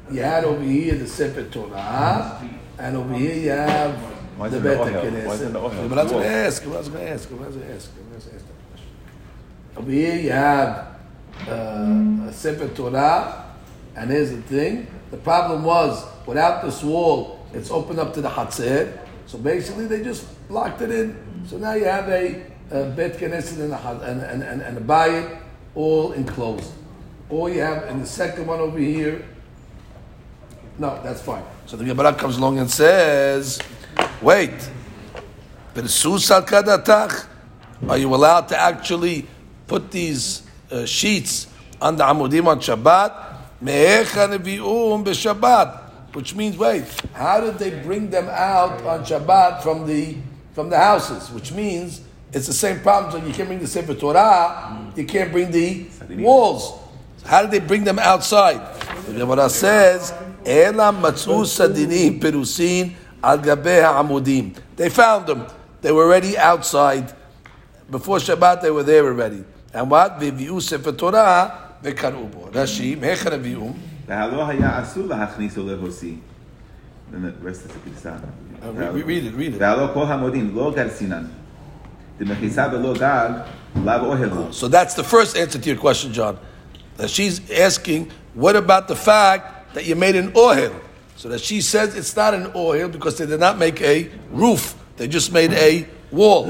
you had over here the Sefer Torah, and over here you have Why the Bet the oil? Why is it the oil? HaKnesset. But I was going to ask, I was going to ask, I was going to ask, I was going to ask that question. Over here you have uh, a Sefer Torah, and here's the thing. The problem was, without this wall, it's open up to the Hatzir. So basically, they just blocked it in. So now you have a, a Bet Knesset and a, and, and, and, and a Bayit all enclosed. Or you have in the second one over here. No, that's fine. So the Gemara comes along and says, wait. Are you allowed to actually put these uh, sheets on the amudim on Shabbat? B'Shabbat. Which means, wait, how did they bring them out on Shabbat from the from the houses? Which means it's the same problem. So you can't bring the Sefer Torah, you can't bring the walls. How did they bring them outside? The Gemara says, "Ela matzu perusin al amudim." They found them. They were already outside. Before Shabbat, they were there already. And what? V'vi'u sefer Torah v'karu bo. Rashi, me'echa nevi'um. והלא היה אסור להכניסו להוציא. Then the rest is the Kisan. Uh, re- read it, read it. והלא כל המודים לא גרסינן. דמכיסה ולא גג, לאו אוהל הוא. So that's the first answer to your question, John. That she's asking, what about the fact that you made an ohel? So that she says it's not an ohel because they did not make a roof; they just made a wall.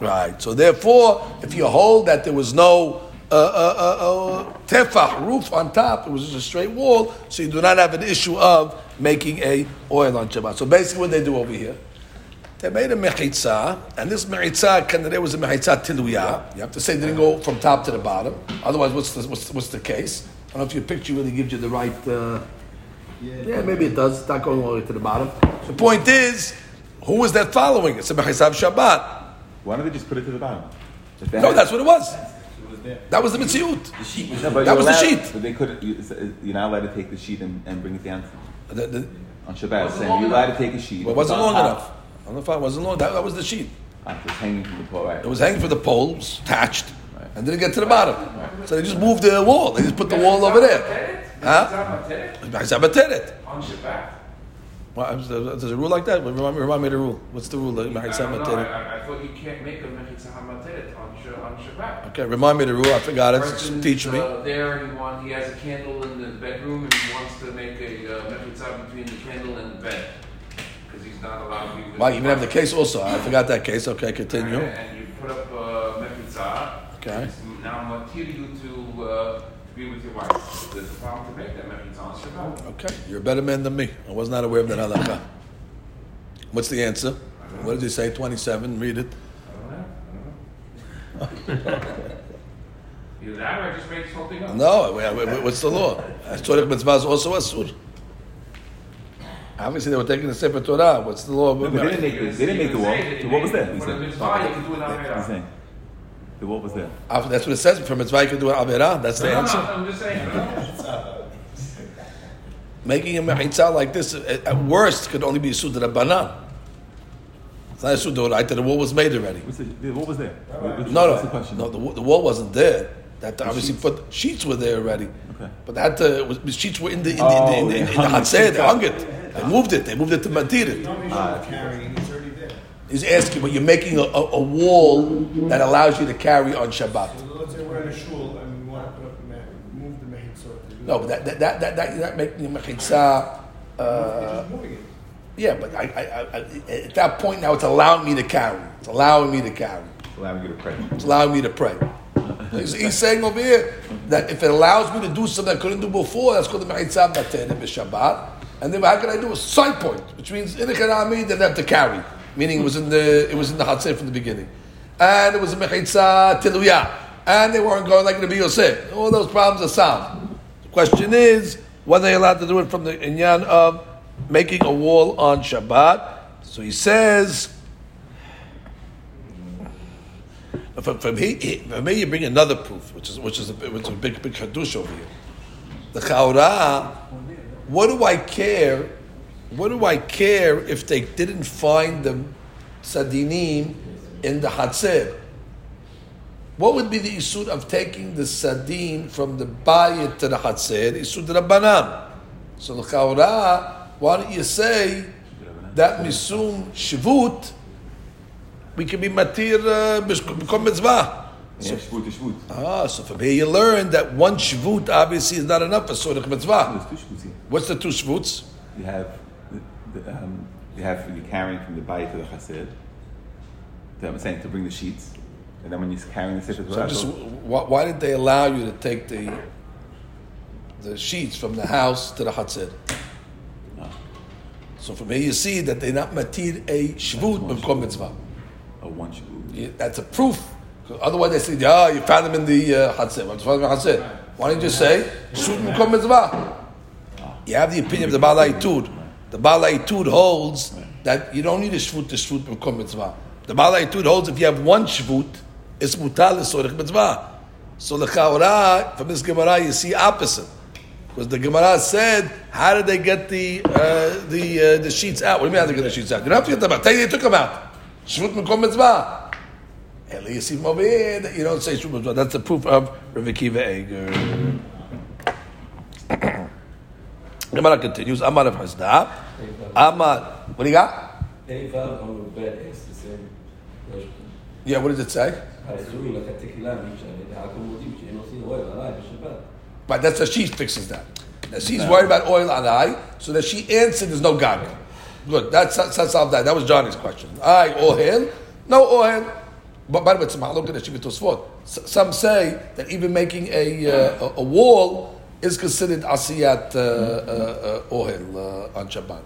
Right. So therefore, if you hold that there was no uh, uh, uh, uh, tefach roof on top, it was just a straight wall, so you do not have an issue of making a oil on Shabbat. So basically, what they do over here, they made a mechitza, and this mechitza, there was a mechitza tiluyah. You have to say it didn't go from top to the bottom. Otherwise, what's the, what's, what's the case? I don't know if your picture really gives you the right. Uh, yeah, yeah, maybe it does. It's not going all the way to the bottom. The point is, who was that following? It's a mechitza Shabbat. Why don't they just put it to the bottom? No, had- that's what it was. That was the mitziut. No, but that you're was the sheet. But they couldn't. You, you're not allowed to take the sheet and, and bring it down The- the- on Shabbat. It's saying you're allowed to take a sheet. well, it wasn't long top. enough. I don't know if it wasn't long. That, that was the sheet. Ah, It's hanging from the pole, right? It was hanging from the pole, it was attached, and didn't get to the bottom. So they just moved the wall. They just put the wall over there. Huh? Ma'aseh On Shabbat? Well, there's a rule like that. Remind me, remind me the rule. What's the rule? I don't know, I, I thought you can't make a mechitza hamateret on, on Shabbat. Okay, remind me the rule. I forgot it. Person's, Teach me. Uh, there he, want, he has a candle in the bedroom and he wants to make a uh, mechitza between the candle and the bed because he's not allowed to be with Well, you even have the case also. I forgot that case. Okay, continue. And, and you put up uh, mechitza. Okay. Now matir you to, uh, to be with your wife. There's a problem to make that mechitza on Shabbat. Okay, you're a better man than me. I was not aware of that halakha. What's the answer? What did he say? 27. Read it. I don't know. I don't know. Either that or I just made this whole thing up. No, what's the law? Torah mitzvah is also asur. Obviously, they were taking the sefer Torah. What's the law? No, but they didn't make, the- they didn't make the wall. The wall was that? He the said. mitzvah, you can do it on He's saying. The wall was there. Ah, That's what it says. For mitzvah, you can do an avera. That's the answer. I'm just saying. Making a mechitza like this, at at worst, could only be a suda rabbanan. It's not a suda right The wall was made already. What's the, the wall was there. What- No, what's the no, question? no. The, the wall wasn't there. That obviously put sheets were there already. Okay. But that uh, was, the sheets were in the in the, Oh, in the, in the, they in the, hung the Hatzeh, They up. hung it. They moved it. They moved it to Matirit. carrying, it's already there. He's asking, but you're making a, a, a wall that allows you to carry on Shabbat. So let's say we're in a shul and we want to put up a mat, move the mehitzot. to do No, but that that that that, that making a mechitza. Uh, it. yeah, but I, I, I, at that point now, it's allowing me to carry. It's allowing me to carry. It's Allowing you to pray. It's allowing me to pray. He's, he's saying over here that if it allows me to do something I couldn't do before, that's called the mechitza batene b'Shabbat. And then how can I do a side point, which means in the Karami they have to carry, meaning it was in the it was in the Hatzir from the beginning, and it was a mechitza tiluya, and they weren't going like the Yosef. All those problems are solved. Question is whether they're allowed to do it from the inyan of making a wall on Shabbat. So he says. From, he, he- from me, you bring another proof, which is which is a, which is a big big hadush over here. The chaura. What do I care? What do I care if they didn't find the sadinim in the Hatzir, what would be the isur of taking the sadin from the bayit to the Hatzir? Isur Rabbanan. So the Chaura, why don't you say that misum shivut, we can be matir uh, b'kom mitzvah. Yeah, shvut to shvut. Ah, so from here you learn that one shvut obviously is not enough for sorech mitzvah. There's two shvuts here. What's the two shvuts? You have, the, the, um, you have you're carrying from the bayit to the chassid. I'm saying to bring the sheets, and then when you're carrying the sefer So Torah, just why, why did they allow you to take the the sheets from the house to the hatzir? So from here you see that they're not matir a shvut b'kom mitzvah. a one shvut. Yeah, That's a proof. Otherwise they say, yeah, you found them in the uh, hatzir. What's found in the hatzir? Why don't you just say shvut b'kom mitzvah? You have the opinion of the Balai Tud. The Balai Tud holds that you don't need a shvut to shvut b'kom mitzvah. The Balai Tud holds if you have one shvut, it's mutal l'sorech mitzvah. So the Chaura, from this Gemara, you see opposite. Because the Gemara said, how did they get the uh, the uh, the sheets out? What do you mean how did they get the sheets out? You don't have to get them out. You they took them out. Shvut b'kom mitzvah. At least see from over here that you don't say shvut mitzvah. That's the proof of Rav Akiva Eiger. <coughs> Gemara continues. Amar of Hasda. Amar. What do you got? On the bed is the same. Yeah, what does it say? But that's how she fixes that. Now she's worried about oil alai, so that she answered there's no God. Good, that's, that's, all that. That was Johnny's question. Eye, oil, no oil. But by the way, it's look at the Some say that even making a, uh, a, wall is considered asiyat uh, uh, uh oil uh, on Shabbat.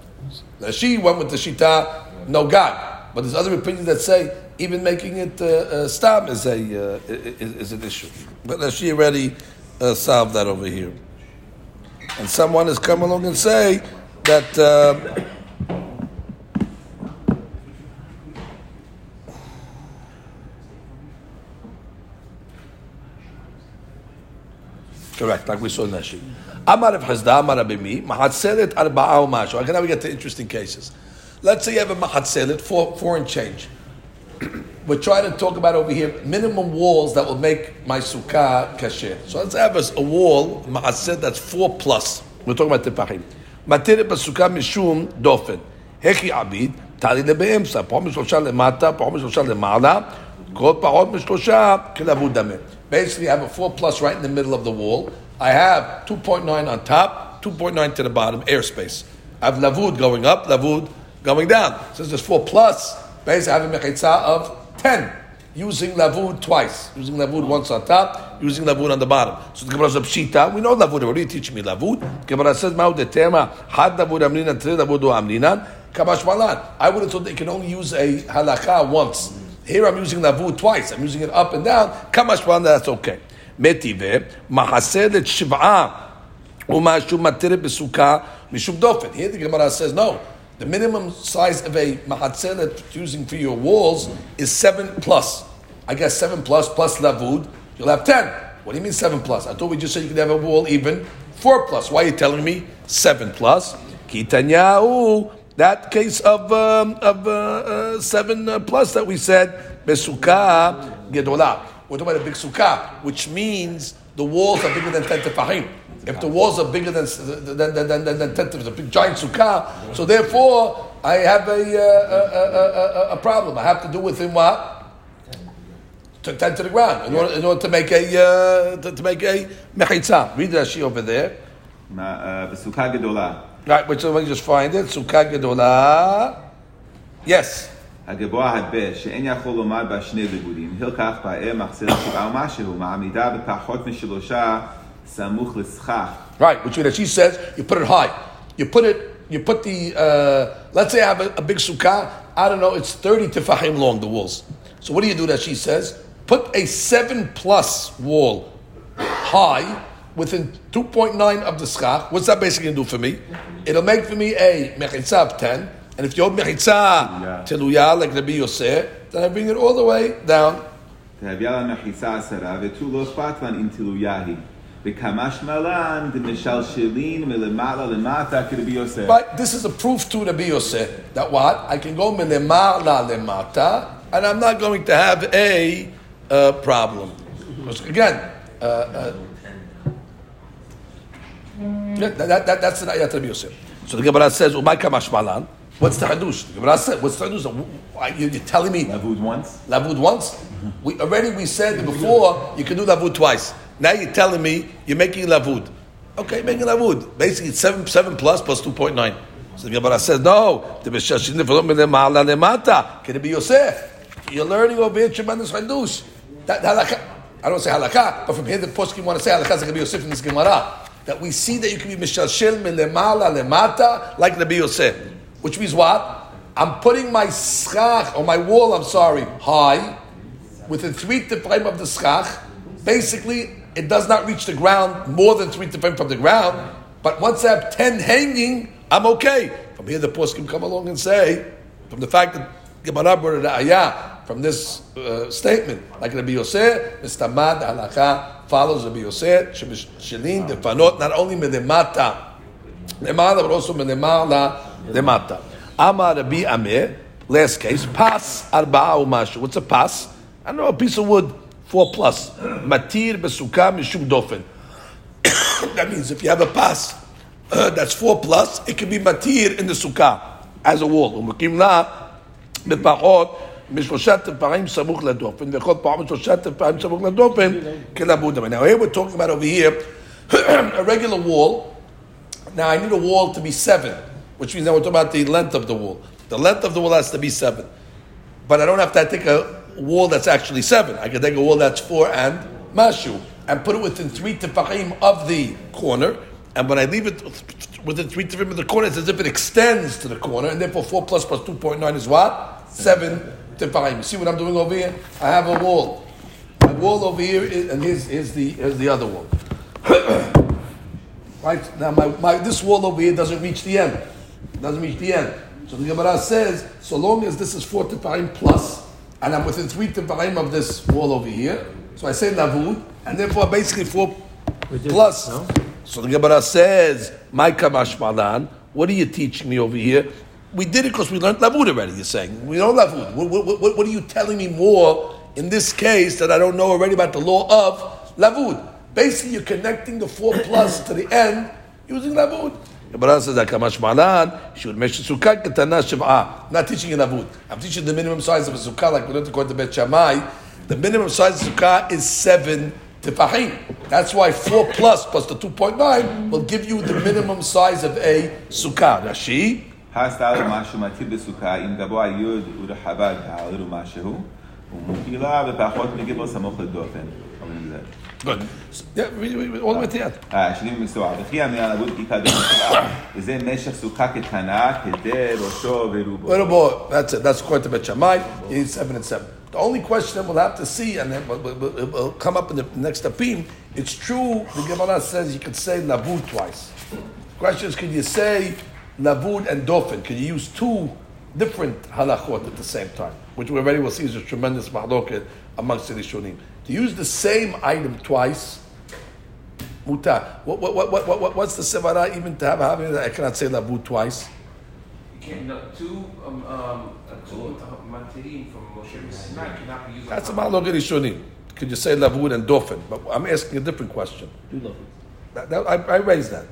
Now she went with the shita, no God. But there's other opinions that say even making it uh, uh, is a uh, is, is an issue. But she already uh, solved that over here. And someone has come along and say that. Uh, Correct, like we saw in Rashi. Amar of Hazda, Amar Abimi, Mahatzeret Arba'a Mashu. Okay, now we get to interesting cases. Let's say you have a Mahatzeret, four, four and change. <clears throat> We're trying to talk about over here minimum walls that will make my sukkah kasher. So let's have us a wall, Mahatzeret, that's four plus. We're talking about Tefahim. Materet בסוכה משום דופן. הכי עביד, תעלי לבאמצע, פחות משלושה למטה, פחות משלושה למעלה, כל פחות משלושה כלבוד דמה. Basically, I have a 4 plus right in the middle of the wall. I have 2.9 on top, 2.9 to the bottom, airspace. I have lavud going up, lavud going down. Since there's 4 plus, basically I have a mechitza of 10. Using lavud twice. Using lavud once on top, using lavud on the bottom. So the Gemara says, Pshita, we know lavud, what are you teaching me lavud? Gemara says, Ma'u de tema, had lavud amrinan, tre lavud o amrinan, kamash malan. I would have thought they can only use a halakha once. Here I'm using lavud twice. I'm using it up and down. Kamash malan, that's okay. Metive, mahaselet shiv'a, ומשהו מתרת בסוכה משום דופן. Here the Gemara says, no, the minimum size of a mahatzelet using for your walls is 7 plus. I guess 7 plus plus lavud, you'll have 10. What do you mean 7 plus? I thought we just said you could have a wall even 4 plus. Why are you telling me 7 plus? Kitanyahu, that case of, um, of uh, uh, 7 uh, plus that we said, besukah gedolah. We're talking about a big sukkah, which means the walls are bigger than 10 tefahim. If the walls are bigger than than than, than, than, than 10 tefahim, a big giant sukkah, so therefore I have a, uh, a, a, a, a problem. I have to do within what? To 10 to the ground in order, in order to make a uh, to, to make a mechitza. Read Rashi over there. מה, אה, בסוכה גדולה. Right, which let me just find it. Sukkah gedolah. Yes. הגבוה הרבה, שאין יכול לומר בה שני לימודים, הלקח באר מחצר שבעה ומשהו, מעמידה בפחות משלושה סמוך לסכך. Right, which means that she says you put it high. You put it, you put the, uh, let's say I have a, a big sukkah, I don't know, it's 30 tefahim long, the walls. So what do you do that she says? Put a 7 plus wall high within 2.9 of the schach. What's that basically going to do for me? It'll make for me a mechitza of 10. And if you hold mechitza teluya, like Rabbi Yosef, then I bring it all the way down. But this is a proof to Rabbi Yosef that what I can go milemala lemata, and I'm not going to have a uh, problem. Because again, uh, uh, yeah, that, that, that's the ayat Rabbi Yosef. So the Gemara says, What's the hadush? The Gemara said, "What's the hadush? You're telling me lavud once? Lavud once? we already we said before you can do lavud twice." Now you're telling me you're making lavud. Okay, making lavud. Basically, it's seven seven plus plus two point nine. So the Gemara says, "No, the b'shashin nefalot min lema'ala lemata." Can it be Yosef? You're learning over here tremendous hadush. That halakha. I don't say halakha, but from here the poskim want to say halakha going to be Yosef in this Gemara. That we see that you can be mishashil min lema'ala lemata like Rabbi Yosef, which means what? I'm putting my schach or my wall. I'm sorry, high within three tefachim of the schach. Basically, it does not reach the ground more than three tefachim from the ground. But once I have ten hanging, I'm okay. From here, the poskim come along and say, from the fact that Gemara brought the ayah from this uh, statement, like Rabbi Yosef, Mistamad halakha follows Rabbi Yosef, Shelin defanot not only medemata lemala but also melemala lemata. Amar Rabbi Amir, last case, pas arba'a umashu. What's a pas? I don't know, a piece of wood, four plus. Matir besuka mishum dofen. <coughs> that means if you have a pas uh, that's four plus, it can be matir in the sukkah as a wall. ומקים לה בפחות משלושה תפרים סמוך לדופן, וכל פעם משלושה תפרים סמוך לדופן כלבודה. Now here we're talking about over here <coughs> a regular wall. Now I need a wall to be seven, which means now we're talking about the length of the wall. The length of the wall has to be seven. But I don't have to take a wall that's actually seven. I can take a wall that's four and mashu and put it within three tefachim of the corner. And when I leave it within three tefachim of the corner, it's as if it extends to the corner. And therefore, four plus plus two point nine is what seven tefachim. See what I'm doing over here? I have a wall. My wall over here, is, and here's, here's the here's the other wall. <coughs> Right now, my, my this wall over here doesn't reach the end. Doesn't reach the end. So the Gemara says, so long as this is four tefahim plus, and I'm within three tefahim of this wall over here, so I say lavud, and therefore basically four plus. So the Gemara says, my kamash malan, what are you teaching me over here? We did it because we learned lavud already. You're saying we know lavud. What, what, what, what are you telling me more in this case that I don't know already about the law of lavud? Basically, you're connecting the four plus to the end using lavud. Gemara says that kamash malan should mesh sukkah ketana shiv'ah. I'm not teaching in lavud. I'm teaching the minimum size of a sukkah, like we learned according to Bet Shammai. The minimum size of sukkah is seven tefahim. That's why four plus plus the two point nine will give you the minimum size of a sukkah. Rashi. הסתר משהו מתיר בסוכה, אם גבוה יוד ורחבה תעלר ומשהו, ומוקילה ופחות מגבר סמוך לדופן. قبل جود اول ذا اه شنو مستوعب اخيرا to انا بقول كتاب זה משך סוכה קטנה כדי ראשו ורובו. ורובו, that's it, that's according to Bet Shammai, you need seven and seven. The only question that we'll have to see, and it will come up in the next appeal, it's true, the Gemara says you could say lavud twice. The question is, can you say lavud and dofen? Can you use two different halachot at the same time? Which we already will see is a tremendous mahloket amongst the Rishonim. To use the same item twice, mutar. What, what, what, what, what, what's the sevara even to have, have I cannot say lavud twice? Can't, no, two, um, um, uh, two matirim from Moshe Sinai cannot be used. That's a on- malog rishonim. Could you say lavud and dofen? But I'm asking a different question. That, that, I, I raised that.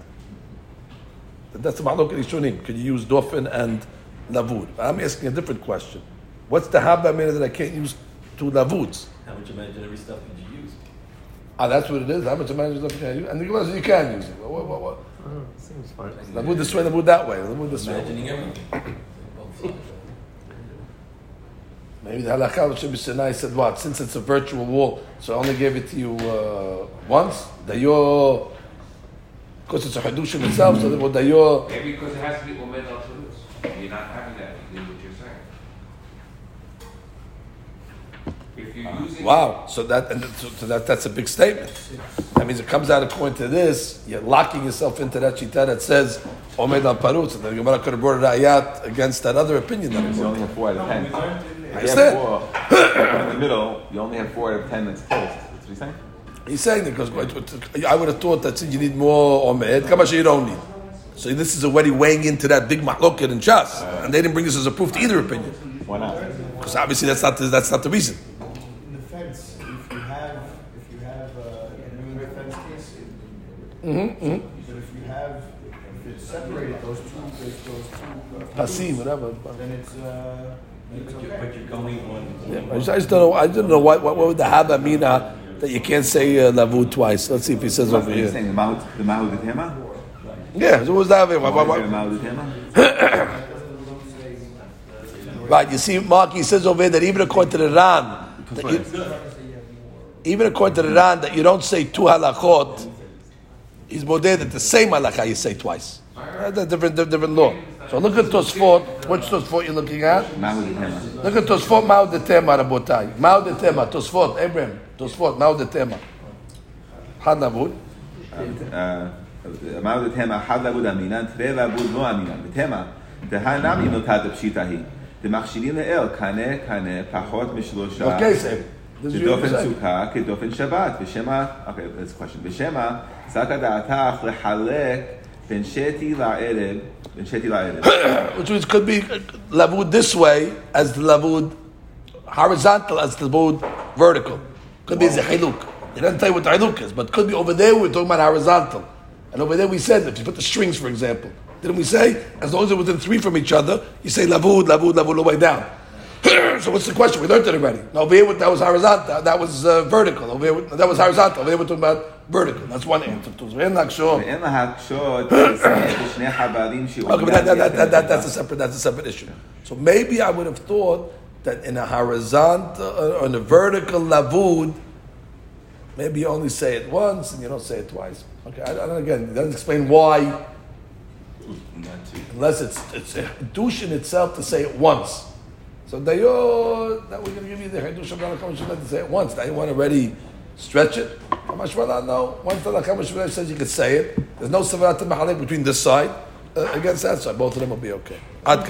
That's a malog rishonim. Could you use dofen and lavud? I'm asking a different question. What's the habba mean that I can't use two lavuds? How much imaginary stuff could you use? Ah, that's what it is. How much imagine stuff you can use? And the Gemara says you can use it. What, what, what? Seems fine. Lavud this way, lavud that way. Lavud this way. Imagining everything. Maybe the halakha of Shabbat Sinai said what? Since it's a virtual wall, so I only gave it to you uh, once. Dayo, because it's a hadush in itself, so therefore dayo. Maybe because it has to be omed al Shabbos. You're not having that, is what you're saying. If you're using. Wow. So that and so so that that's a big statement. That means it comes out according to this. You're locking yourself into that shita that says omed al parutz. And the Gemara could have brought an ayat against that other opinion that we You only have four out of ten. If you understand. four <coughs> in the middle, you only have four out of ten that's close. That's what he's saying. He's saying that because I would have thought that you need more omed. Kamash you don't need. So this is already weighing into that big mahloket and chas, and they didn't bring this as a proof to either opinion. Why not? Because obviously that's not the, that's not the reason. In the fence, if you have, if you have, uh, in the fence case, Mm-hmm, but if you have, if it's separated, those two, those, those two. uh, Pasim, whatever. Then it's, uh, it's okay. but you're going on. Yeah, I just, I just don't know. I didn't know what what, what would the hava mean uh, that you can't say uh, lavud twice. Let's see if he says over What are you here. saying? The Mahu, the Mahu the Tema? Yeah, so what was that? Why- why- Is there a why- the Tema? <coughs> Right, you see, Mark, he says over here that even according to the Ran, that you, even according to the Ran, that you don't say two halachot, he's there that the same halacha you say twice. Uh, That's a different, different law. So look at Tosfot. Which Tosfot you're looking at? Look at Tosfot Mao de Tema, Rabotai. Mao de Tema, Tosfot, Abraham. Tosfot, Mao de Tema. Hanavud. Uh, uh, Mao de Tema, Hanavud Aminan, Tre Labud No Aminan. The Tema, the Hanami Notat Pshitahi. The Machshirin El, Kane, Kane, Pachot mishlosha. Okay, same. This is what כדופן you're saying. סוכה, כדופן שבת. ושמא, אוקיי, that's a question. ושמא, סקא דעתך לחלק בין שתי לערב, בין שתי לערב. <coughs> Which means could be lavud this way as the lavud horizontal as the lavud vertical. Could be the hiluk. It doesn't tell you what the hiluk is, but could be over there we're talking about horizontal. And over there we said if you put the strings, for example, didn't we say as long as they're within three from each other, you say lavud, lavud, lavud, all the way down. <clears throat> so what's the question? We learned it already. Now over here that was horizontal, that was uh, vertical. Over here that was horizontal. Over here we're talking about vertical. That's one answer. to it. ואין להקשות. ואין להקשות <clears throat> בשני חברים Okay, but that, that, that, that, that, that's a separate that's a separate issue. So maybe I would have thought that in a horizontal uh, or in a vertical lavud, maybe you only say it once and you don't say it twice. Okay, I, I don't, again, it doesn't explain why, unless it's it's a douche in itself to say it once. So oh, that we're going to give you the hadush of Lakam to say it once. Now you want to already stretch it. Kamashvala, no. Once the Lakam says you can say it, there's no sevarat mahalik between this side uh, against that side. Both of them will be okay. Ad